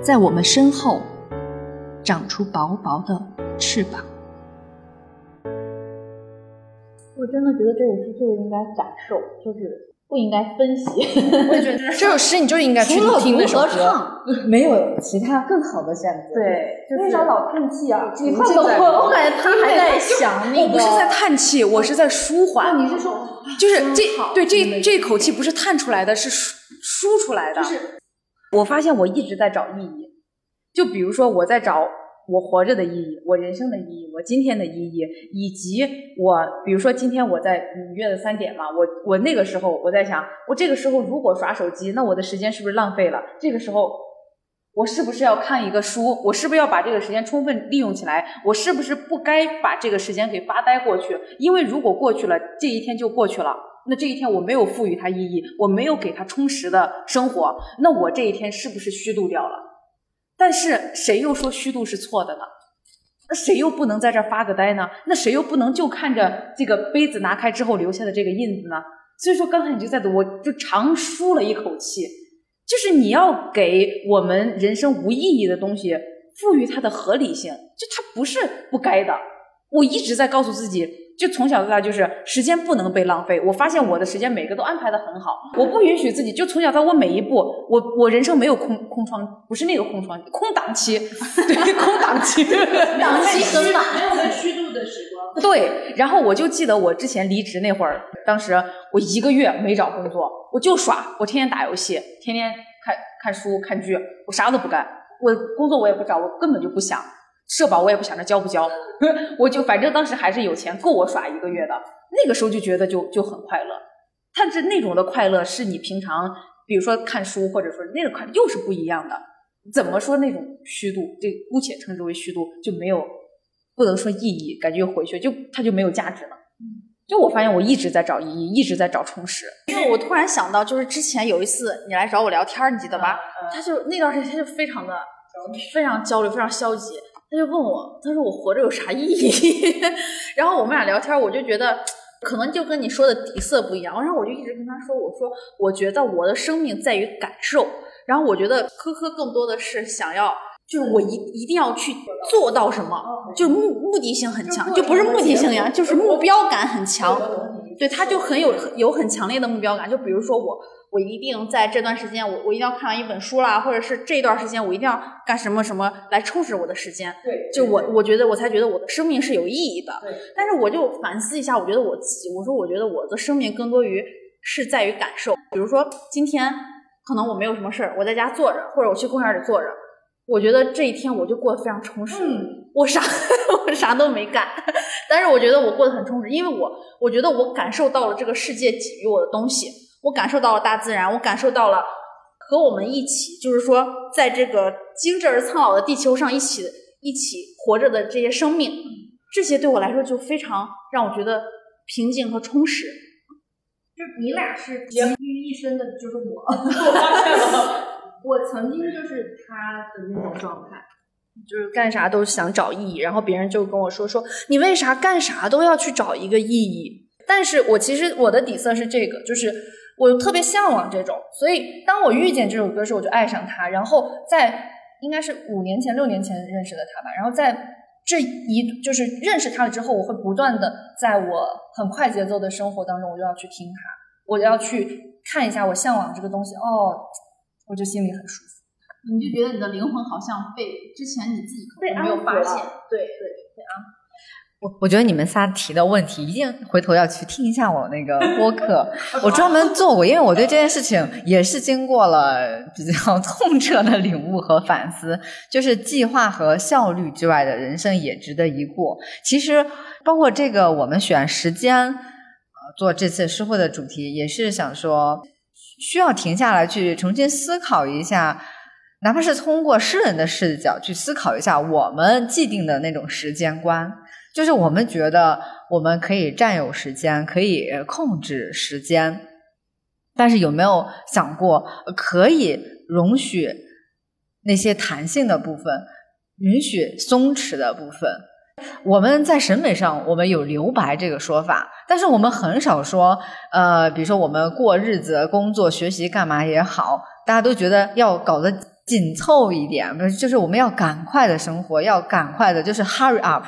在我们身后长出薄薄的翅膀。我真的觉得这首诗就应该感受，就是不应该分析。我也觉得这首诗你就应该去听那首歌。没有其他更好的选择。对，为啥老叹气啊？你看懂我，我感觉他还在想那个。我不是在叹气，我是在舒缓。你是说，就是这对这这口气不是叹出来的，是输输出来的。就是我发现我一直在找意义，就比如说我在找。我活着的意义，我人生的意义，我今天的意义，以及我，比如说今天我在你约的三点嘛，我我那个时候我在想，我这个时候如果耍手机，那我的时间是不是浪费了？这个时候我是不是要看一个书？我是不是要把这个时间充分利用起来？我是不是不该把这个时间给发呆过去？因为如果过去了，这一天就过去了，那这一天我没有赋予它意义，我没有给它充实的生活，那我这一天是不是虚度掉了？但是谁又说虚度是错的呢？那谁又不能在这儿发个呆呢？那谁又不能就看着这个杯子拿开之后留下的这个印子呢？所以说刚才你就在读，我就长舒了一口气。就是你要给我们人生无意义的东西赋予它的合理性，就它不是不该的。我一直在告诉自己。就从小到大，就是时间不能被浪费。我发现我的时间每个都安排的很好，我不允许自己就从小到我每一步，我我人生没有空空窗，不是那个空窗，空档期，对，空档期，档期很满，没有被虚度的时光。对，然后我就记得我之前离职那会儿，当时我一个月没找工作，我就耍，我天天打游戏，天天看看书看剧，我啥都不干，我工作我也不找，我根本就不想。社保我也不想着交不交，我就反正当时还是有钱够我耍一个月的，那个时候就觉得就就很快乐。但是那种的快乐是你平常比如说看书或者说那个快乐又是不一样的。怎么说那种虚度，这姑且称之为虚度，就没有不能说意义，感觉回去就它就没有价值了。就我发现我一直在找意义，一直在找充实。因为我突然想到，就是之前有一次你来找我聊天，你记得吧？他就那段时间他就非常的非常焦虑，非常消极。他就问我，他说我活着有啥意义？然后我们俩聊天，我就觉得可能就跟你说的底色不一样。然后我就一直跟他说，我说我觉得我的生命在于感受。然后我觉得科科更多的是想要，就是我一一定要去做到什么，就目目的性很强，就不是目的性呀，就是目标感很强。对，他就很有有很强烈的目标感。就比如说我。我一定在这段时间，我我一定要看完一本书啦，或者是这段时间我一定要干什么什么来充实我的时间。对，就我我觉得我才觉得我的生命是有意义的。对，但是我就反思一下，我觉得我自己，我说我觉得我的生命更多于是在于感受。比如说今天可能我没有什么事儿，我在家坐着，或者我去公园里坐着，我觉得这一天我就过得非常充实。嗯，我啥 我啥都没干，但是我觉得我过得很充实，因为我我觉得我感受到了这个世界给予我的东西。我感受到了大自然，我感受到了和我们一起，就是说，在这个精致而苍老的地球上一起一起活着的这些生命，这些对我来说就非常让我觉得平静和充实。就你俩是集于一身的，就是我。我发现了，我曾经就是他的那种状态，就是干啥都想找意义，然后别人就跟我说说，你为啥干啥都要去找一个意义？但是我其实我的底色是这个，就是。我特别向往这种，所以当我遇见这首歌时，我就爱上它。然后在应该是五年前、六年前认识的他吧。然后在这一就是认识他了之后，我会不断的在我很快节奏的生活当中，我就要去听他，我要去看一下我向往这个东西。哦，我就心里很舒服。你就觉得你的灵魂好像被之前你自己可能没有发现，对对对啊。我我觉得你们仨提的问题，一定回头要去听一下我那个播客，我专门做过，因为我对这件事情也是经过了比较痛彻的领悟和反思，就是计划和效率之外的人生也值得一过。其实，包括这个我们选时间，呃，做这次诗会的主题，也是想说，需要停下来去重新思考一下，哪怕是通过诗人的视角去思考一下我们既定的那种时间观。就是我们觉得我们可以占有时间，可以控制时间，但是有没有想过可以容许那些弹性的部分，允许松弛的部分？我们在审美上，我们有留白这个说法，但是我们很少说，呃，比如说我们过日子、工作、学习干嘛也好，大家都觉得要搞得紧凑一点，就是我们要赶快的生活，要赶快的，就是 hurry up，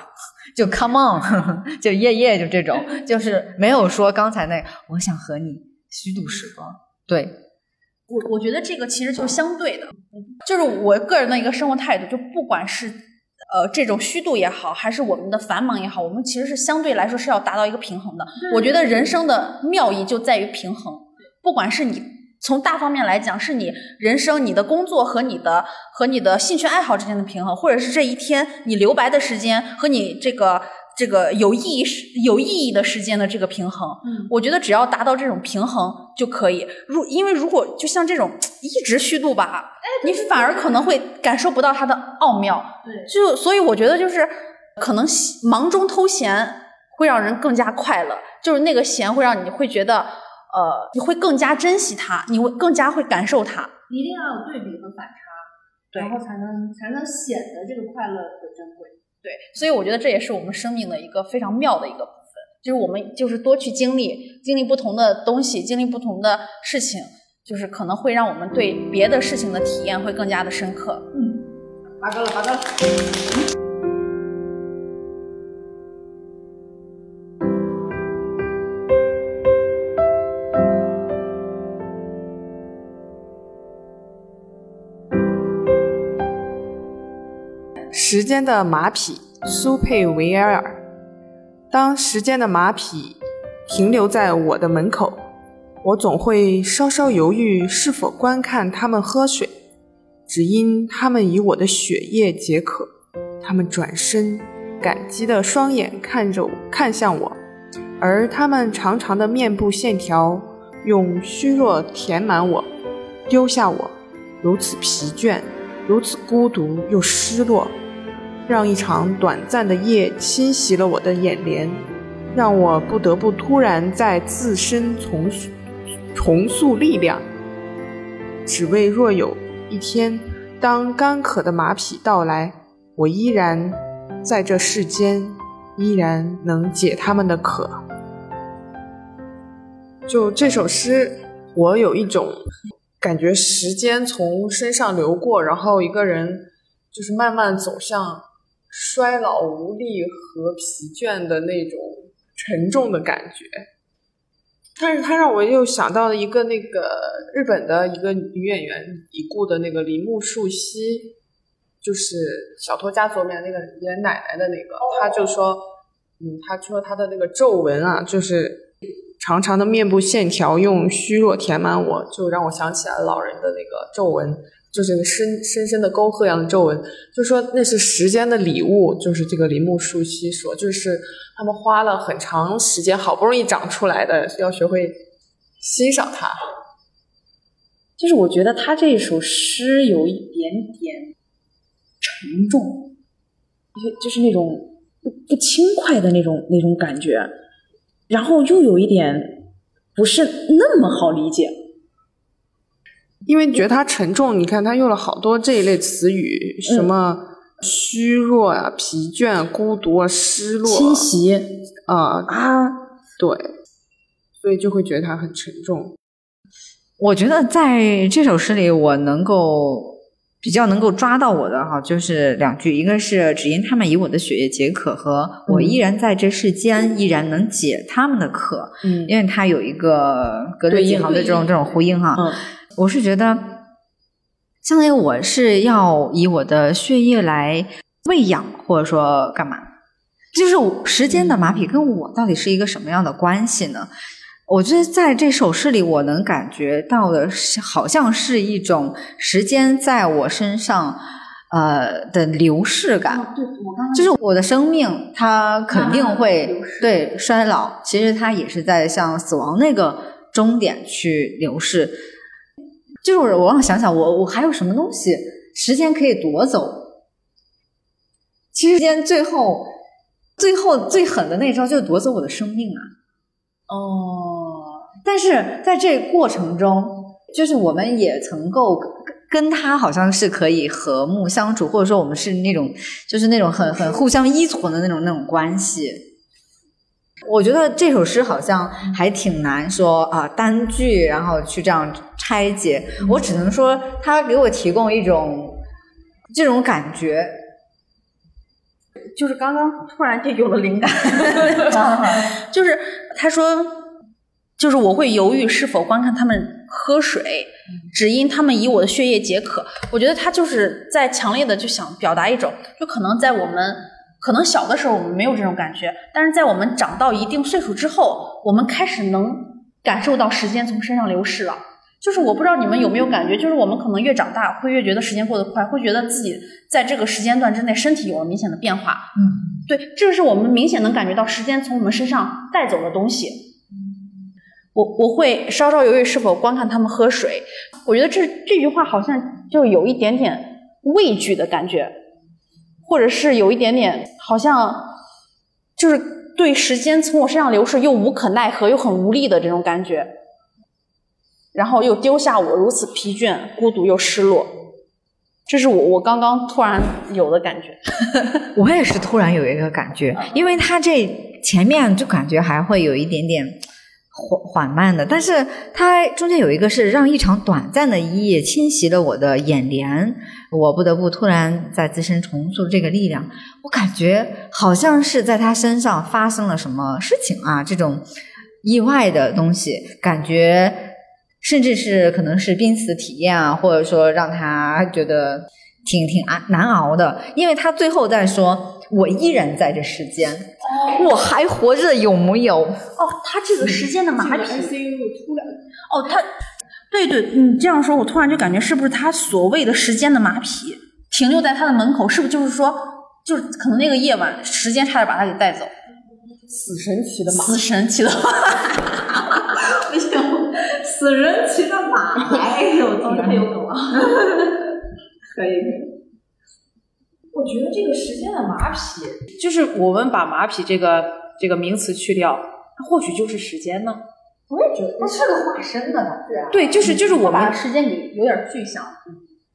就 come on，就耶耶就这种，就是没有说刚才那我想和你虚度时光。对，我我觉得这个其实就是相对的，就是我个人的一个生活态度，就不管是呃这种虚度也好，还是我们的繁忙也好，我们其实是相对来说是要达到一个平衡的。我觉得人生的妙意就在于平衡，不管是你。从大方面来讲，是你人生、你的工作和你的和你的兴趣爱好之间的平衡，或者是这一天你留白的时间和你这个这个有意义、有意义的时间的这个平衡。嗯，我觉得只要达到这种平衡就可以。如因为如果就像这种一直虚度吧，你反而可能会感受不到它的奥妙。对，就所以我觉得就是可能忙中偷闲会让人更加快乐，就是那个闲会让你会觉得。呃，你会更加珍惜它，你会更加会感受它。一定要有对比和反差，然后才能才能显得这个快乐的珍贵。对，所以我觉得这也是我们生命的一个非常妙的一个部分，就是我们就是多去经历，经历不同的东西，经历不同的事情，就是可能会让我们对别的事情的体验会更加的深刻。嗯，八哥了，八哥了。时间的马匹苏佩维埃尔。当时间的马匹停留在我的门口，我总会稍稍犹豫是否观看它们喝水，只因它们以我的血液解渴。它们转身，感激的双眼看着我，看向我，而它们长长的面部线条用虚弱填满我，丢下我，如此疲倦，如此孤独又失落。让一场短暂的夜侵袭了我的眼帘，让我不得不突然在自身重重塑力量，只为若有一天，当干渴的马匹到来，我依然在这世间，依然能解他们的渴。就这首诗，我有一种感觉，时间从身上流过，然后一个人就是慢慢走向。衰老、无力和疲倦的那种沉重的感觉，但是他让我又想到了一个那个日本的一个女演员已故的那个铃木树希，就是《小偷家族》里面那个演奶奶的那个，他就说，嗯，他说他的那个皱纹啊，就是长长的面部线条用虚弱填满，我就让我想起来老人的那个皱纹。就是深深深的沟壑一样的皱纹，就说那是时间的礼物。就是这个铃木树希说，就是他们花了很长时间，好不容易长出来的，要学会欣赏它。就是我觉得他这首诗有一点点沉重，就就是那种不不轻快的那种那种感觉，然后又有一点不是那么好理解。因为觉得它沉重，你看他用了好多这一类词语，什么虚弱啊、疲倦、孤独啊、失落、侵袭啊啊，对，所以就会觉得它很沉重。我觉得在这首诗里，我能够比较能够抓到我的哈，就是两句，一个是只因他们以我的血液解渴，和我依然在这世间，依然能解他们的渴。嗯，因为它有一个隔着几行的这种这种呼应哈。嗯。我是觉得，相当于我是要以我的血液来喂养，或者说干嘛？就是时间的马匹跟我到底是一个什么样的关系呢？我觉得在这首诗里，我能感觉到的是，好像是一种时间在我身上呃的流逝感。对，我刚刚就是我的生命，它肯定会对衰老，其实它也是在向死亡那个终点去流逝。就是我，我想想，我我还有什么东西，时间可以夺走？其实，间最后，最后最狠的那招就是夺走我的生命啊！哦，但是在这过程中，就是我们也曾够跟他好像是可以和睦相处，或者说我们是那种，就是那种很很互相依存的那种那种关系。我觉得这首诗好像还挺难说啊，单句然后去这样拆解。我只能说，它给我提供一种这种感觉。就是刚刚突然就有了灵感，就是他说，就是我会犹豫是否观看他们喝水，只因他们以我的血液解渴。我觉得他就是在强烈的就想表达一种，就可能在我们可能小的时候我们没有这种感觉，但是在我们长到一定岁数之后，我们开始能感受到时间从身上流逝了。就是我不知道你们有没有感觉，就是我们可能越长大，会越觉得时间过得快，会觉得自己在这个时间段之内身体有了明显的变化。嗯，对，这个是我们明显能感觉到时间从我们身上带走的东西。我我会稍稍犹豫是否观看他们喝水，我觉得这这句话好像就有一点点畏惧的感觉，或者是有一点点好像就是对时间从我身上流逝又无可奈何又很无力的这种感觉。然后又丢下我，如此疲倦、孤独又失落，这是我我刚刚突然有的感觉。我也是突然有一个感觉，因为他这前面就感觉还会有一点点缓缓慢的，但是它中间有一个是让一场短暂的一夜侵袭了我的眼帘，我不得不突然在自身重塑这个力量。我感觉好像是在他身上发生了什么事情啊，这种意外的东西，感觉。甚至是可能是濒死体验啊，或者说让他觉得挺挺难难熬的，因为他最后在说：“我依然在这世间，我还活着，有木有？”哦，他这个时间的马匹。哦，他，对对，你这样说，我突然就感觉是不是他所谓的时间的马匹停留在他的门口，是不是就是说，就是可能那个夜晚时间差点把他给带走？死神骑的马，死神骑的马。死人骑的马，哎呦天，太有梗了。可以可以。我觉得这个时间的马匹，就是我们把马匹这个这个名词去掉，它或许就是时间呢。我也觉得，它是个化身的呢。对啊。对，就是就是我们把时间给有点具象。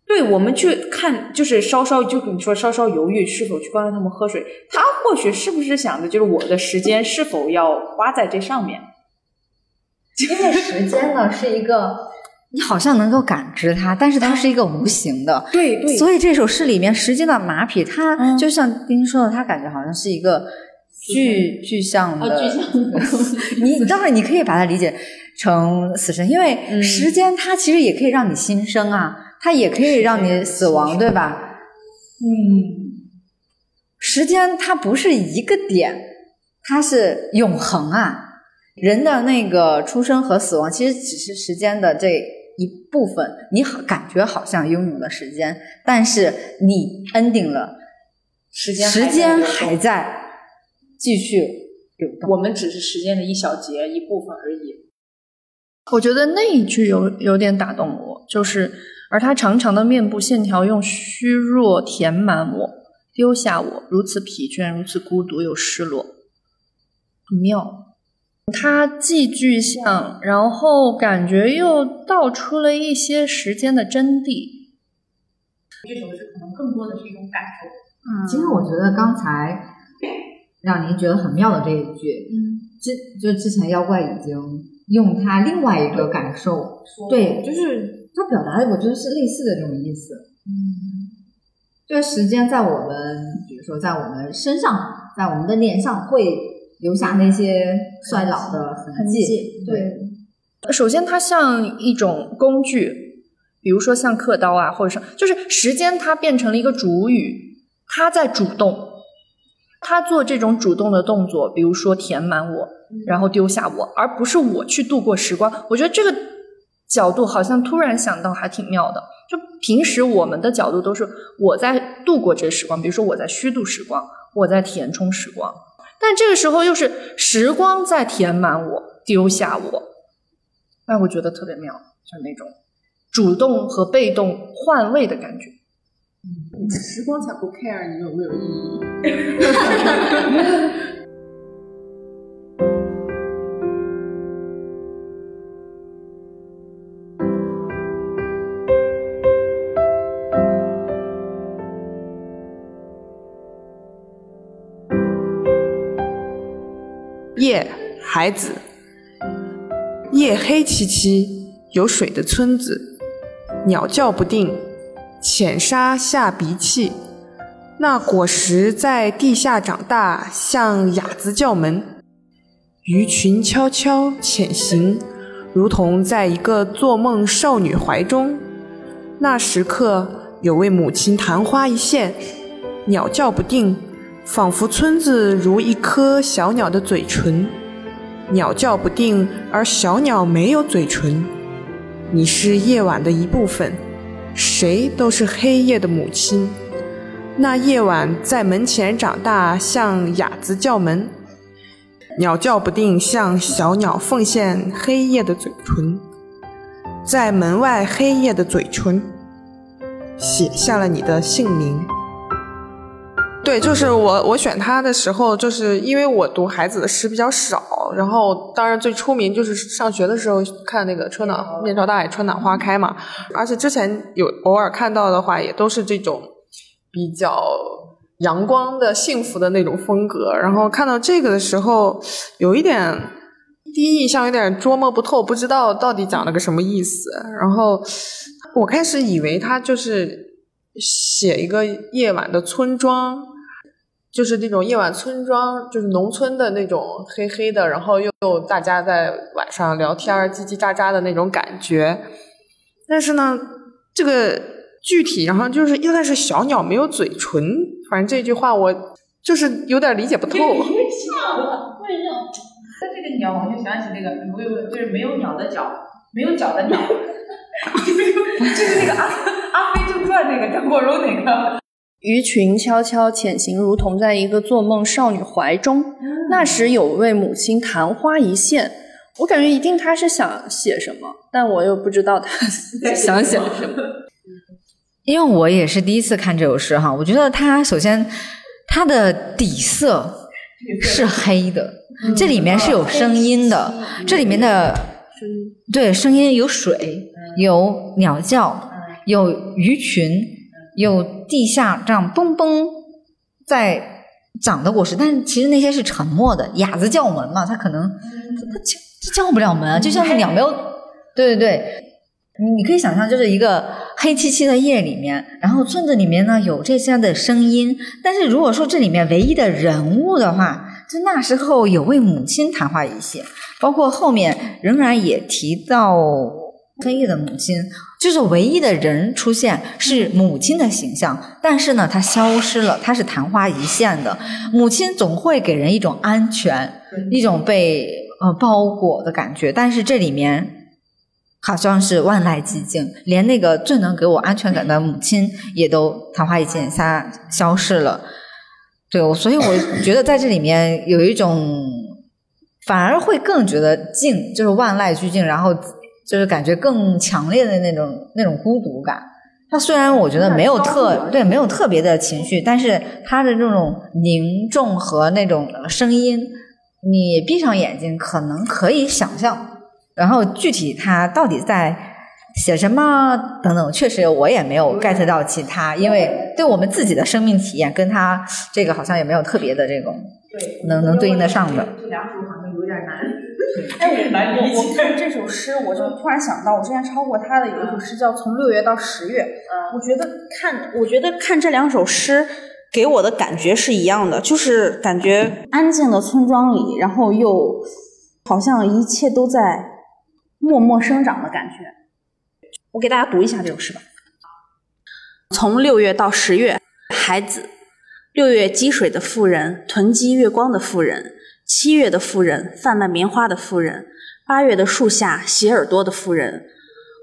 对，我们去看，就是稍稍就跟你说稍稍犹豫是否去观看他们喝水，他或许是不是想的就是我的时间是否要花在这上面。因为时间呢是一个，你好像能够感知它，但是它是一个无形的。对对。所以这首诗里面，时间的马匹，它就像丁说的，它感觉好像是一个具具象的。具象的。你当然你可以把它理解成死神，因为时间它其实也可以让你新生啊，它也可以让你死亡，对吧？嗯。时间它不是一个点，它是永恒啊。人的那个出生和死亡，其实只是时间的这一部分。你好，感觉好像拥有了时间，但是你 ending 了，时间时间还在继续流动。我们只是时间的一小节一部分而已。我觉得那一句有有点打动我，就是而他长长的面部线条用虚弱填满我，丢下我，如此疲倦，如此孤独又失落，妙。它既具象，然后感觉又道出了一些时间的真谛。这首诗可能更多的是一种感受。嗯，其实我觉得刚才让您觉得很妙的这一句，嗯，之就之前妖怪已经用他另外一个感受，对，就是他表达的，我觉得是类似的这种意思。嗯，这个时间在我们，比如说在我们身上，在我们的脸上会。留下那些衰老的痕迹。对，首先它像一种工具，比如说像刻刀啊，或者是就是时间它变成了一个主语，它在主动，它做这种主动的动作，比如说填满我，然后丢下我，而不是我去度过时光。我觉得这个角度好像突然想到还挺妙的。就平时我们的角度都是我在度过这时光，比如说我在虚度时光，我在填充时光。但这个时候又是时光在填满我，丢下我，哎，我觉得特别妙，就是那种主动和被动换位的感觉。嗯，时光才不 care 你有没有意义。孩子。夜黑漆漆，有水的村子，鸟叫不定，浅沙下鼻涕。那果实在地下长大，像哑子叫门。鱼群悄悄潜行，如同在一个做梦少女怀中。那时刻，有位母亲昙花一现，鸟叫不定，仿佛村子如一颗小鸟的嘴唇。鸟叫不定，而小鸟没有嘴唇。你是夜晚的一部分，谁都是黑夜的母亲。那夜晚在门前长大，像哑子叫门；鸟叫不定，像小鸟奉献黑夜的嘴唇。在门外黑夜的嘴唇，写下了你的姓名。对，就是我，我选他的时候，就是因为我读孩子的诗比较少，然后当然最出名就是上学的时候看那个“春暖面朝大海，春暖花开”嘛，而且之前有偶尔看到的话，也都是这种比较阳光的、幸福的那种风格。然后看到这个的时候，有一点第一印象有点捉摸不透，不知道到底讲了个什么意思。然后我开始以为他就是写一个夜晚的村庄。就是那种夜晚村庄，就是农村的那种黑黑的，然后又大家在晚上聊天叽叽喳喳的那种感觉。但是呢，这个具体，然后就是又但是小鸟没有嘴唇，反正这句话我就是有点理解不透。为什么？那这个鸟，我就想起那个，没有，就是没有鸟的脚，没有脚的鸟，就是那个阿张国荣那个。鱼群悄悄潜行，如同在一个做梦少女怀中。那时有位母亲昙花一现，我感觉一定他是想写什么，但我又不知道他想写什么。因为我也是第一次看这首诗哈，我觉得它首先它的底色是黑的，这里面是有声音的，这里面的对声音有水，有鸟叫，有鱼群。有地下这样嘣嘣在长的果实，但是其实那些是沉默的。哑子叫门嘛，它可能它叫它叫不了门啊，就像是鸟没有。对对对，你你可以想象，就是一个黑漆漆的夜里面，然后村子里面呢有这些的声音，但是如果说这里面唯一的人物的话，就那时候有位母亲谈话一些，包括后面仍然也提到黑夜的母亲。就是唯一的人出现是母亲的形象，但是呢，她消失了，她是昙花一现的。母亲总会给人一种安全，一种被呃包裹的感觉，但是这里面好像是万籁寂静，连那个最能给我安全感的母亲也都昙花一现，下消失了。对，所以我 觉得在这里面有一种反而会更觉得静，就是万籁俱静，然后。就是感觉更强烈的那种那种孤独感。他虽然我觉得没有特对没有特别的情绪，但是他的这种凝重和那种声音，你闭上眼睛可能可以想象。然后具体他到底在写什么等等，确实我也没有 get 到其他，因为对我们自己的生命体验跟他这个好像也没有特别的这种能能对应得上的。这两首好像有点难。哎，我看这首诗，我就突然想到，我之前抄过他的有一首诗叫《从六月到十月》。我觉得看，我觉得看这两首诗给我的感觉是一样的，就是感觉安静的村庄里，然后又好像一切都在默默生长的感觉。我给大家读一下这首诗吧。从六月到十月，孩子，六月积水的妇人，囤积月光的妇人。七月的妇人，贩卖棉花的妇人；八月的树下洗耳朵的妇人。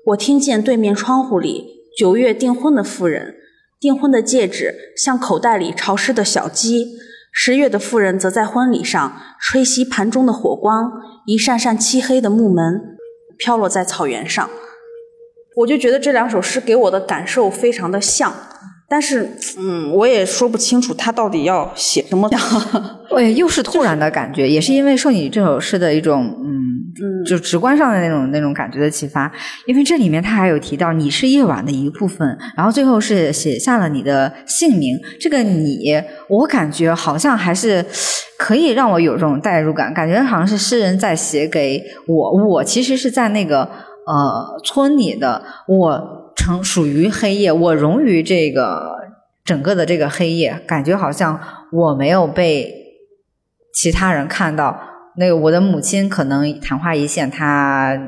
我听见对面窗户里九月订婚的妇人，订婚的戒指像口袋里潮湿的小鸡。十月的妇人则在婚礼上吹熄盘中的火光，一扇扇漆黑的木门飘落在草原上。我就觉得这两首诗给我的感受非常的像。但是，嗯，我也说不清楚他到底要写什么。对，又是突然的感觉，也是因为受你这首诗的一种嗯就直观上的那种那种感觉的启发。因为这里面他还有提到你是夜晚的一部分，然后最后是写下了你的姓名。这个你，我感觉好像还是可以让我有这种代入感，感觉好像是诗人在写给我。我其实是在那个呃村里的，我成属于黑夜，我融于这个整个的这个黑夜，感觉好像我没有被其他人看到。那个我的母亲可能昙花一现，她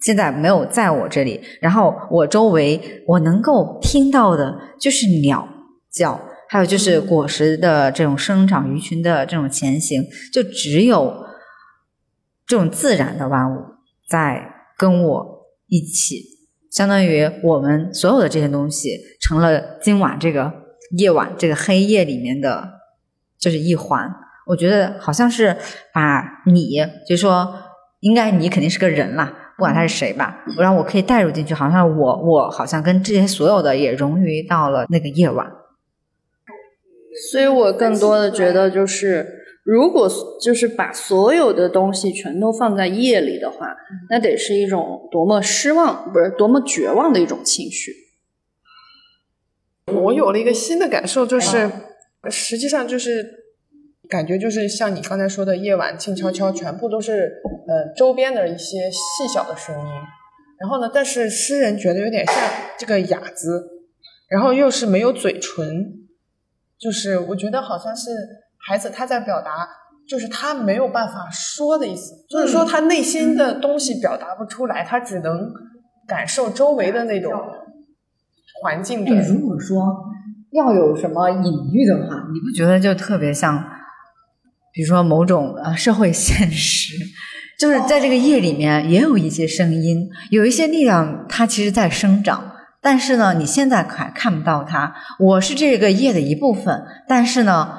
现在没有在我这里。然后我周围我能够听到的就是鸟叫，还有就是果实的这种生长、鱼群的这种前行，就只有这种自然的万物在跟我一起，相当于我们所有的这些东西成了今晚这个夜晚这个黑夜里面的，就是一环。我觉得好像是把你，就说应该你肯定是个人啦，不管他是谁吧，我让我可以带入进去，好像我我好像跟这些所有的也融于到了那个夜晚。所以我更多的觉得就是，如果就是把所有的东西全都放在夜里的话，那得是一种多么失望，不是多么绝望的一种情绪。我有了一个新的感受，就是实际上就是。感觉就是像你刚才说的，夜晚静悄悄，全部都是呃周边的一些细小的声音。然后呢，但是诗人觉得有点像这个哑子，然后又是没有嘴唇，就是我觉得好像是孩子他在表达，就是他没有办法说的意思，就是说他内心的东西表达不出来，他只能感受周围的那种环境的。如果说要有什么隐喻的话，你不觉得就特别像？比如说某种呃社会现实，就是在这个夜里面也有一些声音，有一些力量，它其实在生长，但是呢，你现在还看不到它。我是这个夜的一部分，但是呢，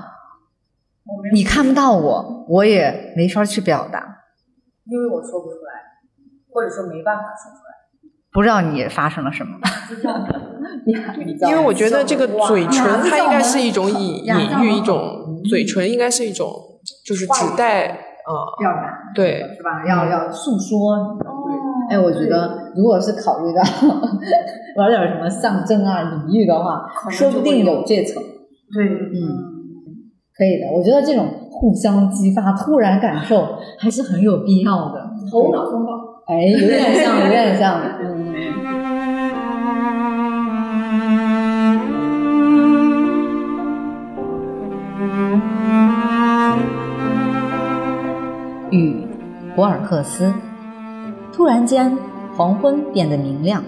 你看不到我，我也没法去表达，因为我说不出来，或者说没办法说出来，不知道你发生了什么。因为我觉得这个嘴唇，它应该是一种隐隐喻，一种嘴唇应该是一种。就是指代呃表达对是吧？要要诉说对。哎，我觉得如果是考虑到玩点什么象征啊、隐喻的话，说不定有这层。对，嗯，可以的。我觉得这种互相激发、突然感受还是很有必要的。头脑风暴，哎，有点像，有点像，嗯。雨，博尔赫斯。突然间，黄昏变得明亮，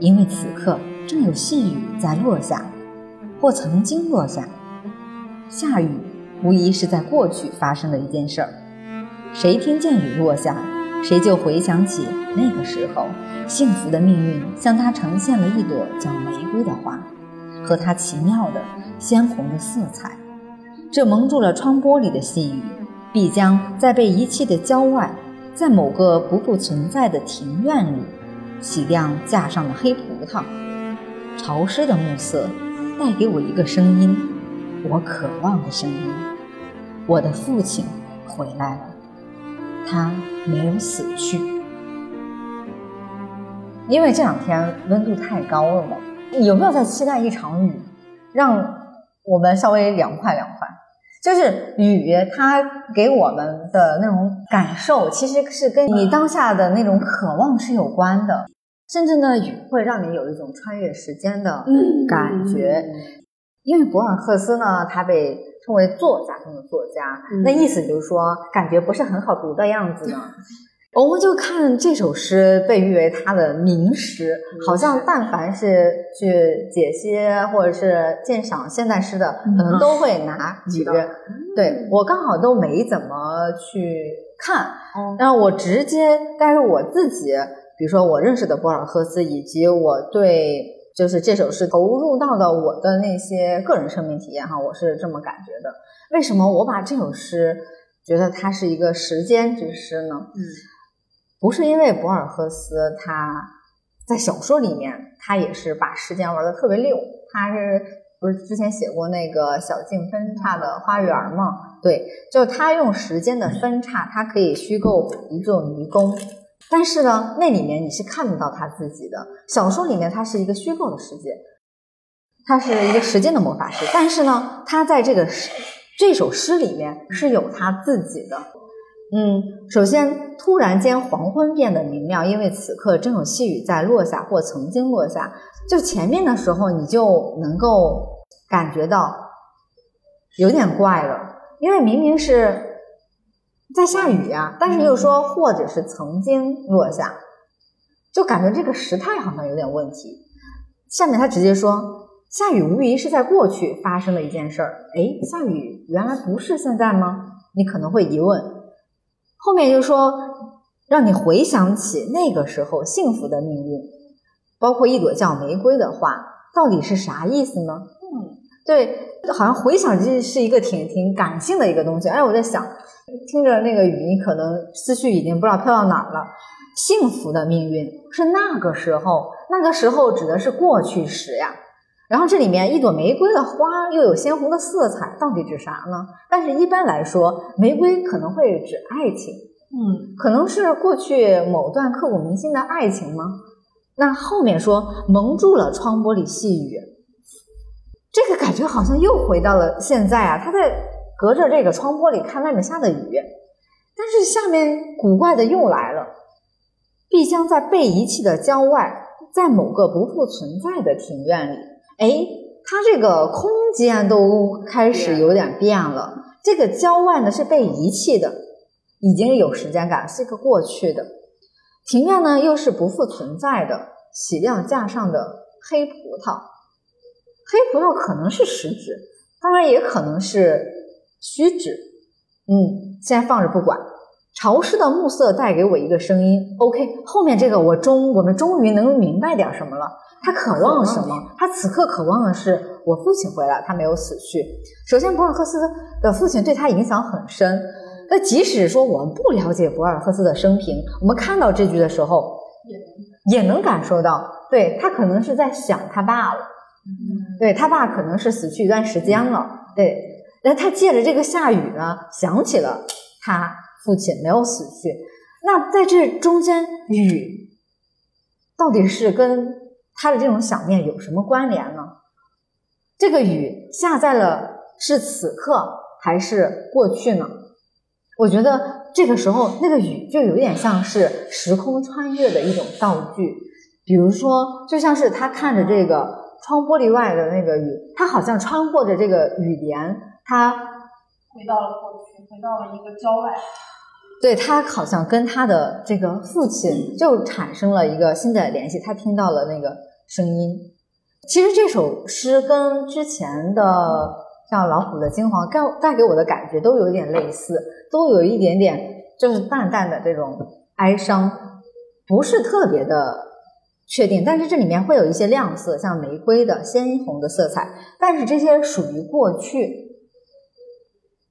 因为此刻正有细雨在落下，或曾经落下。下雨，无疑是在过去发生的一件事儿。谁听见雨落下，谁就回想起那个时候，幸福的命运向他呈现了一朵叫玫瑰的花，和它奇妙的鲜红的色彩。这蒙住了窗玻璃的细雨。必将在被遗弃的郊外，在某个不复存在的庭院里，洗亮架上的黑葡萄。潮湿的暮色带给我一个声音，我渴望的声音。我的父亲回来了，他没有死去。因为这两天温度太高了嘛，有没有在期待一场雨，让我们稍微凉快凉快？就是雨，它给我们的那种感受，其实是跟你当下的那种渴望是有关的。甚至呢，雨会让你有一种穿越时间的感觉。因为博尔赫斯呢，他被称为作家中的作家，那意思就是说，感觉不是很好读的样子呢。我们就看这首诗被誉为他的名诗，好像但凡是去解析或者是鉴赏现代诗的，可能 都会拿几个。对我刚好都没怎么去看，然后我直接但是我自己，比如说我认识的博尔赫斯，以及我对就是这首诗投入到的我的那些个人生命体验哈，我是这么感觉的。为什么我把这首诗觉得它是一个时间之诗呢？嗯。不是因为博尔赫斯他在小说里面，他也是把时间玩的特别溜。他是不是之前写过那个小径分岔的花园吗？对，就他用时间的分叉，他可以虚构一座迷宫，但是呢，那里面你是看不到他自己的。小说里面他是一个虚构的世界，他是一个时间的魔法师，但是呢，他在这个这首诗里面是有他自己的。嗯，首先，突然间黄昏变得明亮，因为此刻正有细雨在落下，或曾经落下。就前面的时候，你就能够感觉到有点怪了，因为明明是在下雨呀，但是又说或者是曾经落下，就感觉这个时态好像有点问题。下面他直接说，下雨无疑是在过去发生的一件事儿。哎，下雨原来不是现在吗？你可能会疑问。后面就说，让你回想起那个时候幸福的命运，包括一朵叫玫瑰的花，到底是啥意思呢？嗯，对，好像回想这是一个挺挺感性的一个东西。哎，我在想，听着那个语音，可能思绪已经不知道飘到哪儿了。幸福的命运是那个时候，那个时候指的是过去时呀。然后这里面一朵玫瑰的花又有鲜红的色彩，到底指啥呢？但是一般来说，玫瑰可能会指爱情，嗯，可能是过去某段刻骨铭心的爱情吗？那后面说蒙住了窗玻璃细雨，这个感觉好像又回到了现在啊！他在隔着这个窗玻璃看外面下的雨，但是下面古怪的又来了，必将在被遗弃的郊外，在某个不复存在的庭院里。哎，它这个空间都开始有点变了。这个郊外呢是被遗弃的，已经有时间感，是一个过去的。庭院呢又是不复存在的，洗料架上的黑葡萄，黑葡萄可能是实指，当然也可能是虚指。嗯，先放着不管。潮湿的暮色带给我一个声音。OK，后面这个我终我们终于能明白点什么了。他渴望什么？他此刻渴望的是我父亲回来，他没有死去。首先，博尔赫斯的父亲对他影响很深。那即使说我们不了解博尔赫斯的生平，我们看到这句的时候，也能感受到，对他可能是在想他爸了。对他爸可能是死去一段时间了。对，那他借着这个下雨呢，想起了他父亲没有死去。那在这中间，雨到底是跟？他的这种想念有什么关联呢？这个雨下在了是此刻还是过去呢？我觉得这个时候那个雨就有点像是时空穿越的一种道具，比如说就像是他看着这个窗玻璃外的那个雨，他好像穿过着这个雨帘，他回到了过去，回到了一个郊外。对他好像跟他的这个父亲就产生了一个新的联系，他听到了那个。声音，其实这首诗跟之前的像老虎的金黄带带给我的感觉都有一点类似，都有一点点就是淡淡的这种哀伤，不是特别的确定。但是这里面会有一些亮色，像玫瑰的鲜红的色彩，但是这些属于过去，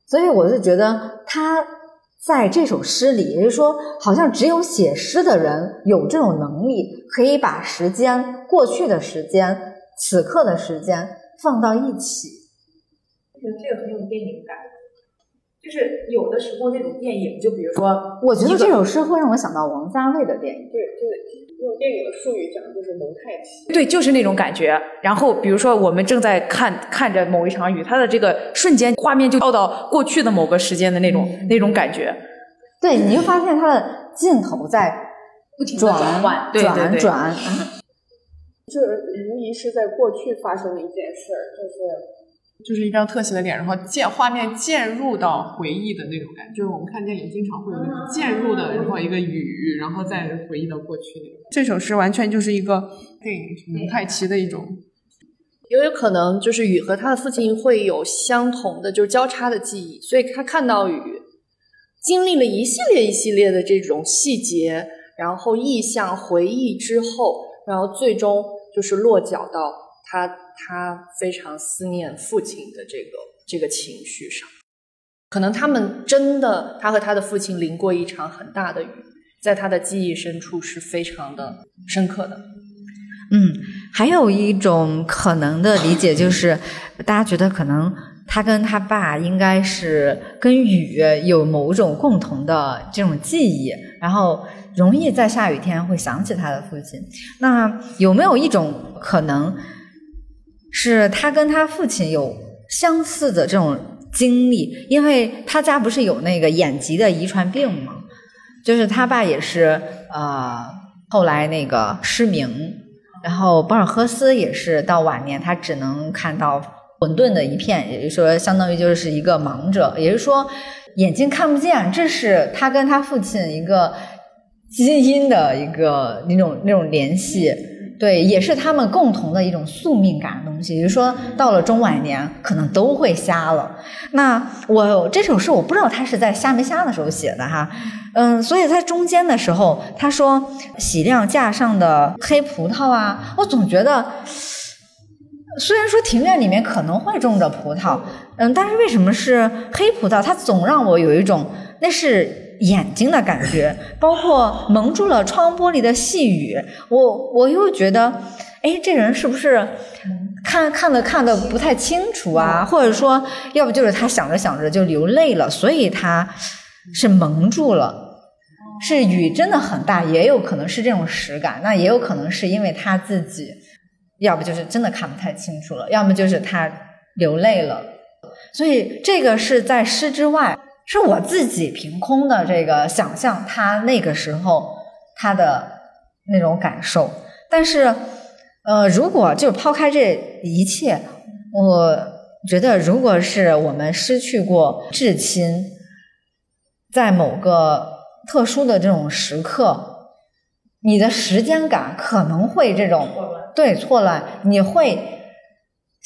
所以我就觉得他。在这首诗里，也就是说，好像只有写诗的人有这种能力，可以把时间、过去的时间、此刻的时间放到一起。我觉得这个很有电影感，就是有的时候那种电影，就比如说，我觉得这首诗会让我想到王家卫的电影。对，对。用电影的术语讲，就是蒙太奇。对，就是那种感觉。然后，比如说，我们正在看看着某一场雨，它的这个瞬间画面就跳到过去的某个时间的那种那种感觉。对，你就发现它的镜头在不停的转换，转转，就是无疑是在过去发生的一件事儿，就是。就是一张特写的脸，然后渐画面渐入到回忆的那种感觉。就是我们看电影经常会有那种渐入的，然后一个雨，然后再回忆到过去那种。这首诗完全就是一个电影蒙太奇的一种。也有可能就是雨和他的父亲会有相同的，就是交叉的记忆，所以他看到雨，经历了一系列一系列的这种细节，然后意象回忆之后，然后最终就是落脚到他。他非常思念父亲的这个这个情绪上，可能他们真的，他和他的父亲淋过一场很大的雨，在他的记忆深处是非常的深刻的。嗯，还有一种可能的理解就是，大家觉得可能他跟他爸应该是跟雨有某种共同的这种记忆，然后容易在下雨天会想起他的父亲。那有没有一种可能，是他跟他父亲有相似的这种经历？因为他家不是有那个眼疾的遗传病吗？就是他爸也是呃，后来那个失明，然后博尔赫斯也是到晚年他只能看到。混沌的一片，也就是说，相当于就是一个盲者，也就是说，眼睛看不见。这是他跟他父亲一个基因的一个那种那种联系，对，也是他们共同的一种宿命感的东西。也就是说，到了中晚年，可能都会瞎了。那我这首诗，我不知道他是在瞎没瞎的时候写的哈，嗯，所以在中间的时候，他说洗亮架上的黑葡萄啊，我总觉得。虽然说庭院里面可能会种着葡萄，嗯，但是为什么是黑葡萄？它总让我有一种那是眼睛的感觉，包括蒙住了窗玻璃的细雨，我我又觉得，哎，这人是不是看看的看的不太清楚啊？或者说，要不就是他想着想着就流泪了，所以他是蒙住了。是雨真的很大，也有可能是这种实感，那也有可能是因为他自己。要不就是真的看不太清楚了，要么就是他流泪了，所以这个是在诗之外，是我自己凭空的这个想象，他那个时候他的那种感受。但是，呃，如果就抛开这一切，我觉得如果是我们失去过至亲，在某个特殊的这种时刻，你的时间感可能会这种。对，错乱，你会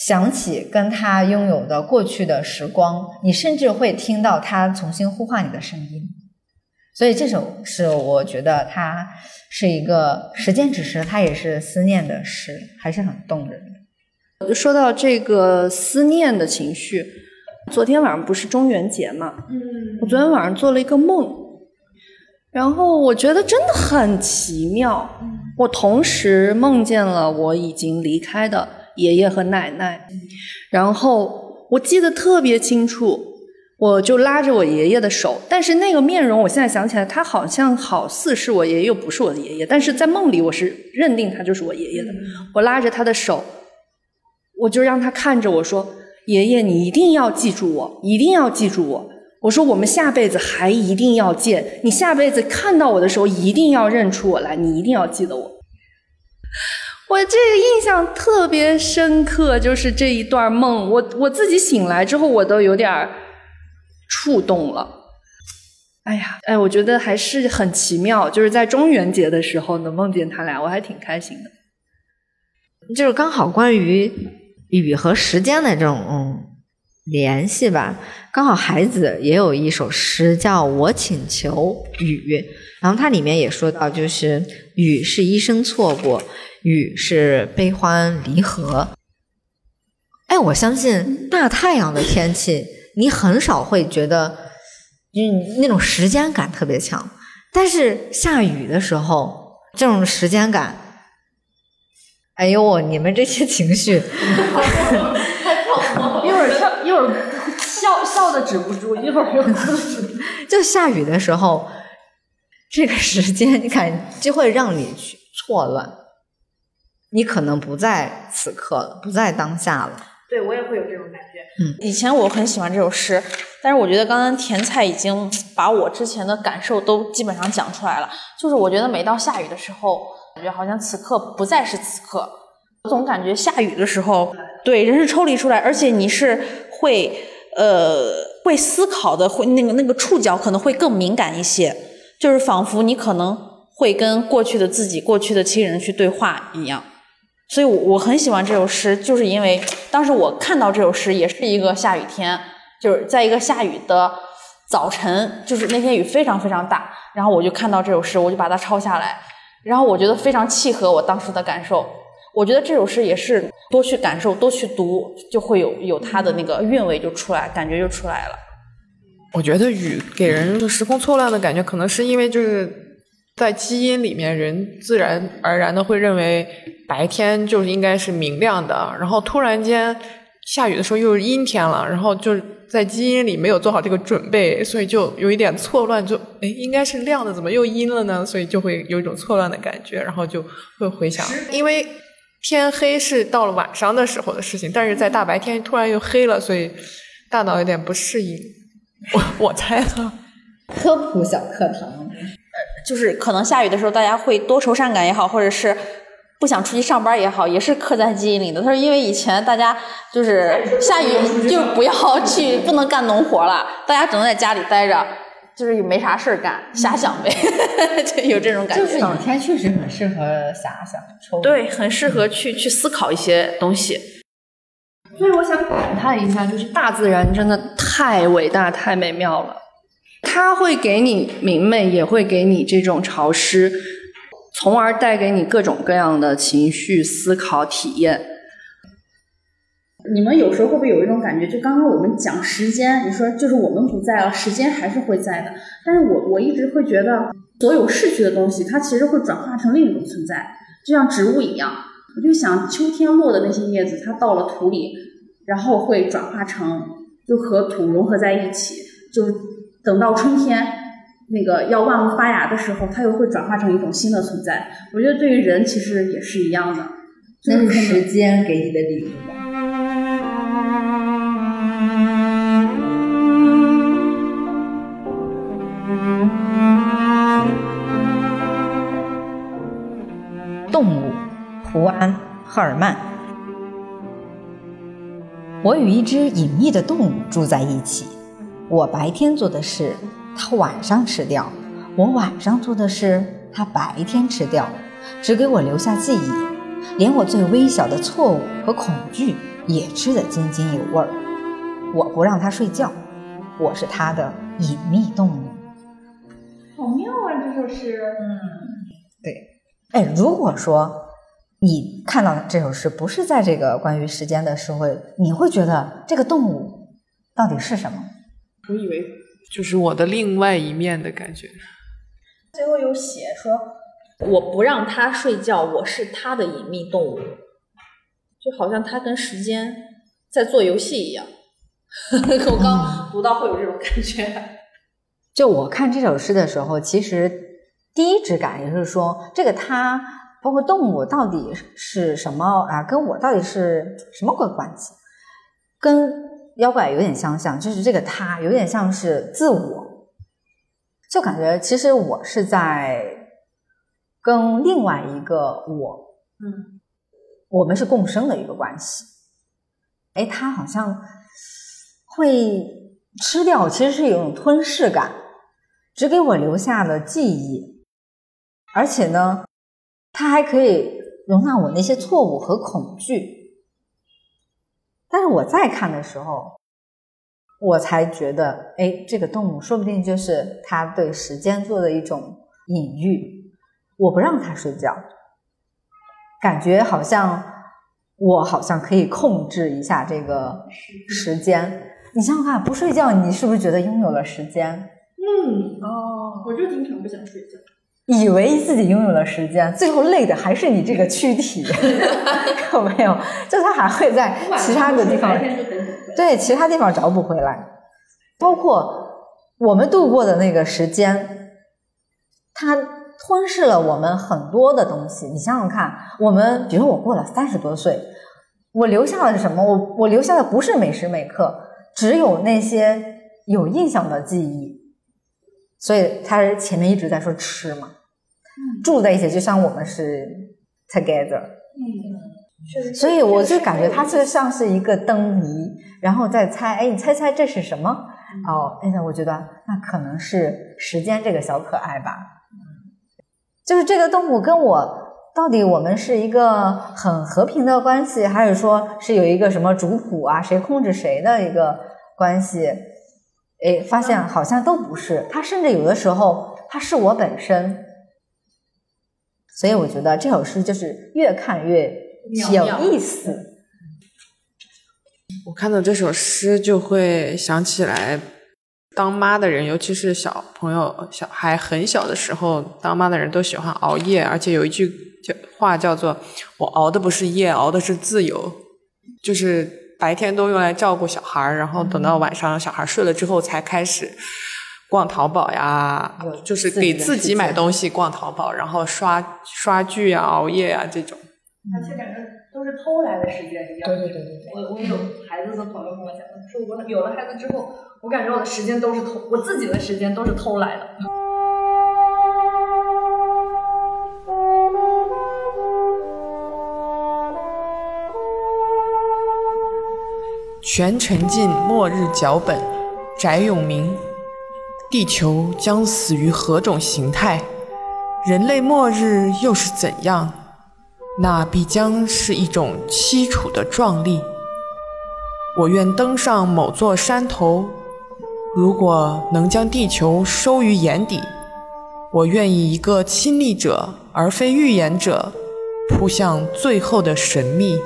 想起跟他拥有的过去的时光，你甚至会听到他重新呼唤你的声音。所以这首诗，我觉得它是一个时间之诗，它也是思念的诗，还是很动人的。就说到这个思念的情绪，昨天晚上不是中元节嘛？嗯，我昨天晚上做了一个梦，然后我觉得真的很奇妙。我同时梦见了我已经离开的爷爷和奶奶，然后我记得特别清楚，我就拉着我爷爷的手，但是那个面容，我现在想起来，他好像好似是我爷爷，又不是我的爷爷，但是在梦里我是认定他就是我爷爷的。我拉着他的手，我就让他看着我说：“爷爷，你一定要记住我，一定要记住我。”我说我们下辈子还一定要见，你下辈子看到我的时候一定要认出我来，你一定要记得我。我这个印象特别深刻，就是这一段梦，我我自己醒来之后，我都有点触动了。哎呀，哎，我觉得还是很奇妙，就是在中元节的时候能梦见他俩，我还挺开心的。就是刚好关于雨和时间的这种嗯。联系吧，刚好孩子也有一首诗叫我请求雨，然后它里面也说到，就是雨是一生错过，雨是悲欢离合。哎，我相信大太阳的天气，你很少会觉得，嗯，那种时间感特别强，但是下雨的时候，这种时间感，哎呦，你们这些情绪。一会儿笑一会儿笑笑的止不住，一会儿又哭。就下雨的时候，这个时间你看就会让你去错乱，你可能不在此刻了，不在当下了。对我也会有这种感觉。嗯，以前我很喜欢这首诗，但是我觉得刚刚甜菜已经把我之前的感受都基本上讲出来了。就是我觉得每到下雨的时候，感觉好像此刻不再是此刻，我总感觉下雨的时候，对人是抽离出来，而且你是。会呃会思考的，会那个那个触角可能会更敏感一些，就是仿佛你可能会跟过去的自己、过去的亲人去对话一样。所以，我我很喜欢这首诗，就是因为当时我看到这首诗，也是一个下雨天，就是在一个下雨的早晨，就是那天雨非常非常大，然后我就看到这首诗，我就把它抄下来，然后我觉得非常契合我当时的感受。我觉得这首诗也是多去感受、多去读，就会有有它的那个韵味就出来，感觉就出来了。我觉得雨给人就时空错乱的感觉，可能是因为就是在基因里面，人自然而然的会认为白天就是应该是明亮的，然后突然间下雨的时候又是阴天了，然后就是在基因里没有做好这个准备，所以就有一点错乱，就哎应该是亮的，怎么又阴了呢？所以就会有一种错乱的感觉，然后就会回想，因为天黑是到了晚上的时候的事情，但是在大白天突然又黑了，所以大脑有点不适应。我我猜的。科普小课堂，就是可能下雨的时候，大家会多愁善感也好，或者是。不想出去上班也好，也是刻在基因里的。他说，因为以前大家就是下雨就不要去，不能干农活了，大家只能在家里待着，就是也没啥事儿干，瞎想呗，就有这种感觉。就是雨天确实很适合遐想，抽对，很适合去去思考一些东西。所以我想感叹一下，就是大自然真的太伟大、太美妙了，它会给你明媚，也会给你这种潮湿。从而带给你各种各样的情绪、思考、体验。你们有时候会不会有一种感觉？就刚刚我们讲时间，你说就是我们不在了，时间还是会在的。但是我我一直会觉得，所有逝去的东西，它其实会转化成另一种存在，就像植物一样。我就想，秋天落的那些叶子，它到了土里，然后会转化成，就和土融合在一起，就等到春天。那个要万物发芽的时候，它又会转化成一种新的存在。我觉得对于人其实也是一样的，那是时间给你的礼物。动物，胡安·赫尔曼。我与一只隐秘的动物住在一起，我白天做的事。他晚上吃掉，我晚上做的事，他白天吃掉，只给我留下记忆，连我最微小的错误和恐惧也吃得津津有味儿。我不让他睡觉，我是他的隐秘动物。好妙啊，这首诗。嗯，对。哎，如果说你看到这首诗不是在这个关于时间的诗会，你会觉得这个动物到底是什么？我以为。就是我的另外一面的感觉。最后有写说，我不让他睡觉，我是他的隐秘动物，就好像他跟时间在做游戏一样。我刚读到会有这种感觉。就我看这首诗的时候，其实第一直感也是说，这个他包括动物到底是什么啊？跟我到底是什么关关系？跟。妖怪有点相像，就是这个他有点像是自我，就感觉其实我是在跟另外一个我，嗯，我们是共生的一个关系。哎，他好像会吃掉，其实是有种吞噬感，只给我留下了记忆，而且呢，他还可以容纳我那些错误和恐惧。但是我再看的时候，我才觉得，哎，这个动物说不定就是它对时间做的一种隐喻。我不让它睡觉，感觉好像我好像可以控制一下这个时间。你想想看，不睡觉，你是不是觉得拥有了时间？嗯，哦，我就经常不想睡觉。以为自己拥有了时间，最后累的还是你这个躯体，有没有？就他还会在其他的地方，对其他地方找补回来。包括我们度过的那个时间，它吞噬了我们很多的东西。你想想看，我们比如我过了三十多岁，我留下了什么？我我留下的不是每时每刻，只有那些有印象的记忆。所以他前面一直在说吃嘛，住在一起就像我们是 together，嗯，所以我就感觉他就像是一个灯谜，然后再猜，哎，你猜猜这是什么？哦，哎呀我觉得那可能是时间这个小可爱吧，就是这个动物跟我到底我们是一个很和平的关系，还是说是有一个什么主仆啊，谁控制谁的一个关系？哎，发现好像都不是，它甚至有的时候它是我本身，所以我觉得这首诗就是越看越有意思。我看到这首诗就会想起来，当妈的人，尤其是小朋友、小孩很小的时候，当妈的人都喜欢熬夜，而且有一句叫话叫做“我熬的不是夜，熬的是自由”，就是。白天都用来照顾小孩儿，然后等到晚上小孩睡了之后才开始逛淘宝呀，就是给自己买东西逛淘宝，然后刷刷剧啊、熬夜啊这种。而且感觉都是偷来的时间一样。对对对对对。我我有孩子的朋友跟我讲，说我有了孩子之后，我感觉我的时间都是偷，我自己的时间都是偷来的。全沉浸末日脚本，翟永明。地球将死于何种形态？人类末日又是怎样？那必将是一种凄楚的壮丽。我愿登上某座山头，如果能将地球收于眼底，我愿以一个亲历者而非预言者，扑向最后的神秘。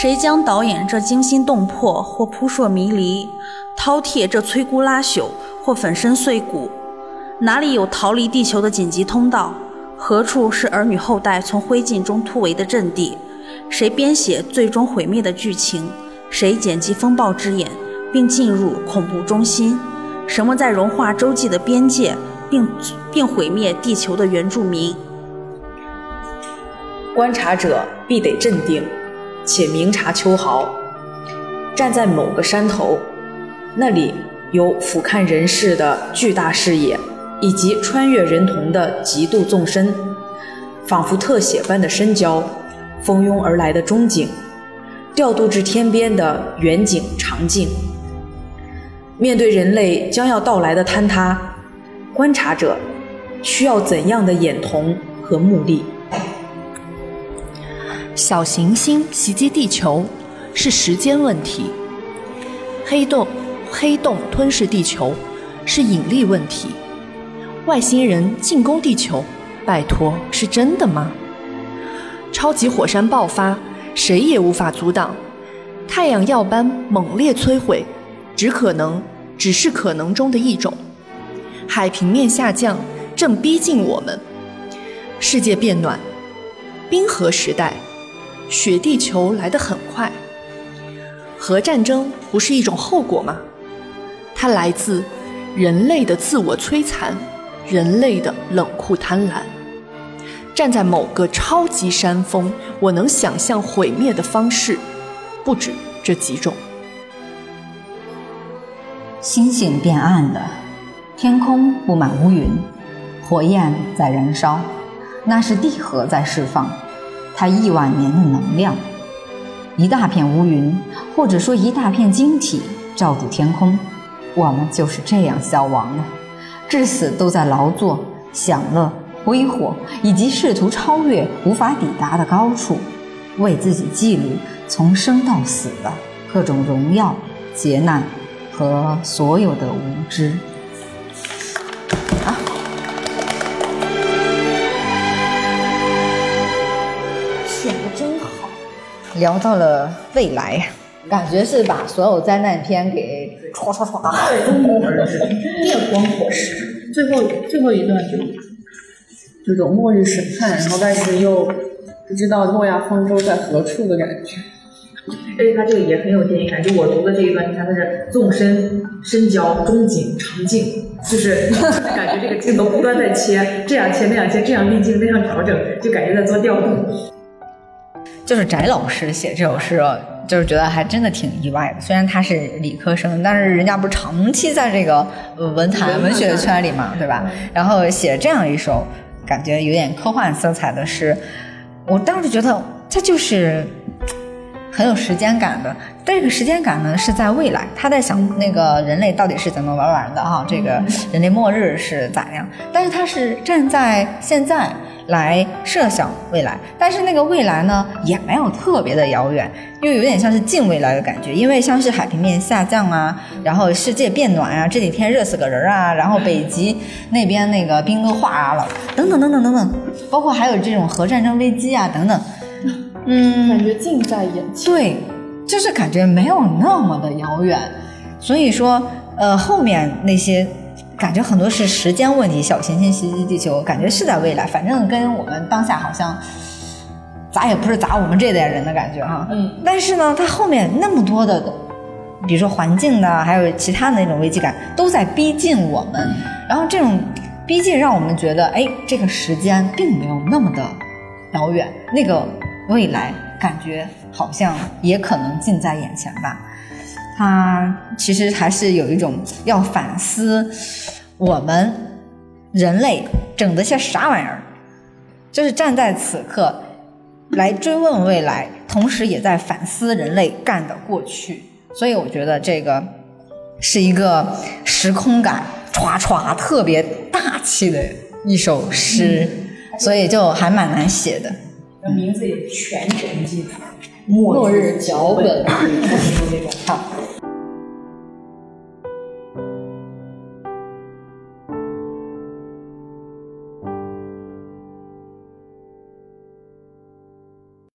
谁将导演这惊心动魄，或扑朔迷离；饕餮这摧枯拉朽，或粉身碎骨？哪里有逃离地球的紧急通道？何处是儿女后代从灰烬中突围的阵地？谁编写最终毁灭的剧情？谁剪辑风暴之眼，并进入恐怖中心？什么在融化洲际的边界，并并毁灭地球的原住民？观察者必得镇定。且明察秋毫，站在某个山头，那里有俯瞰人世的巨大视野，以及穿越人瞳的极度纵深，仿佛特写般的深焦，蜂拥而来的中景，调度至天边的远景长镜。面对人类将要到来的坍塌，观察者需要怎样的眼瞳和目力？小行星袭击地球是时间问题，黑洞黑洞吞噬地球是引力问题，外星人进攻地球，拜托是真的吗？超级火山爆发，谁也无法阻挡，太阳耀斑猛烈摧毁，只可能只是可能中的一种。海平面下降正逼近我们，世界变暖，冰河时代。雪地球来得很快，核战争不是一种后果吗？它来自人类的自我摧残，人类的冷酷贪婪。站在某个超级山峰，我能想象毁灭的方式不止这几种。星星变暗了，天空布满乌云，火焰在燃烧，那是地核在释放。它亿万年的能量，一大片乌云，或者说一大片晶体罩住天空，我们就是这样消亡了。至死都在劳作、享乐、挥霍，以及试图超越无法抵达的高处，为自己记录从生到死的各种荣耀、劫难和所有的无知。聊到了未来，感觉是把所有灾难片给唰唰唰。电光火石，最后最后一段就这种末日审判，然后但是又不知道诺亚方舟在何处的感觉。而且他这个也很有电影感，就我读的这一段，你看它是纵深、深焦、中景、长镜，就是 感觉这个镜头不断在切，这样切那样切，这样滤镜那样调整，就感觉在做调度。就是翟老师写这首诗，就是觉得还真的挺意外的。虽然他是理科生，但是人家不是长期在这个文坛文学圈里嘛，对吧？然后写这样一首感觉有点科幻色彩的诗，我当时觉得这就是很有时间感的。这个时间感呢是在未来，他在想那个人类到底是怎么玩完的啊，这个人类末日是咋样？但是他是站在现在。来设想未来，但是那个未来呢，也没有特别的遥远，又有点像是近未来的感觉，因为像是海平面下降啊，然后世界变暖啊，这几天热死个人啊，然后北极那边那个冰都化了，等等等等等等，包括还有这种核战争危机啊等等，嗯，感觉近在眼前，对，就是感觉没有那么的遥远，所以说，呃，后面那些。感觉很多是时间问题，小行星袭击地球，感觉是在未来，反正跟我们当下好像，砸也不是砸我们这代人的感觉哈。嗯。但是呢，它后面那么多的，比如说环境的，还有其他的那种危机感，都在逼近我们。然后这种逼近让我们觉得，哎，这个时间并没有那么的遥远，那个未来感觉好像也可能近在眼前吧。它其实还是有一种要反思我们人类整的些啥玩意儿，就是站在此刻来追问未来，同时也在反思人类干的过去。所以我觉得这个是一个时空感歘歘特别大气的一首诗，所以就还蛮难写的。名字也全沉浸，末日脚本，那种好。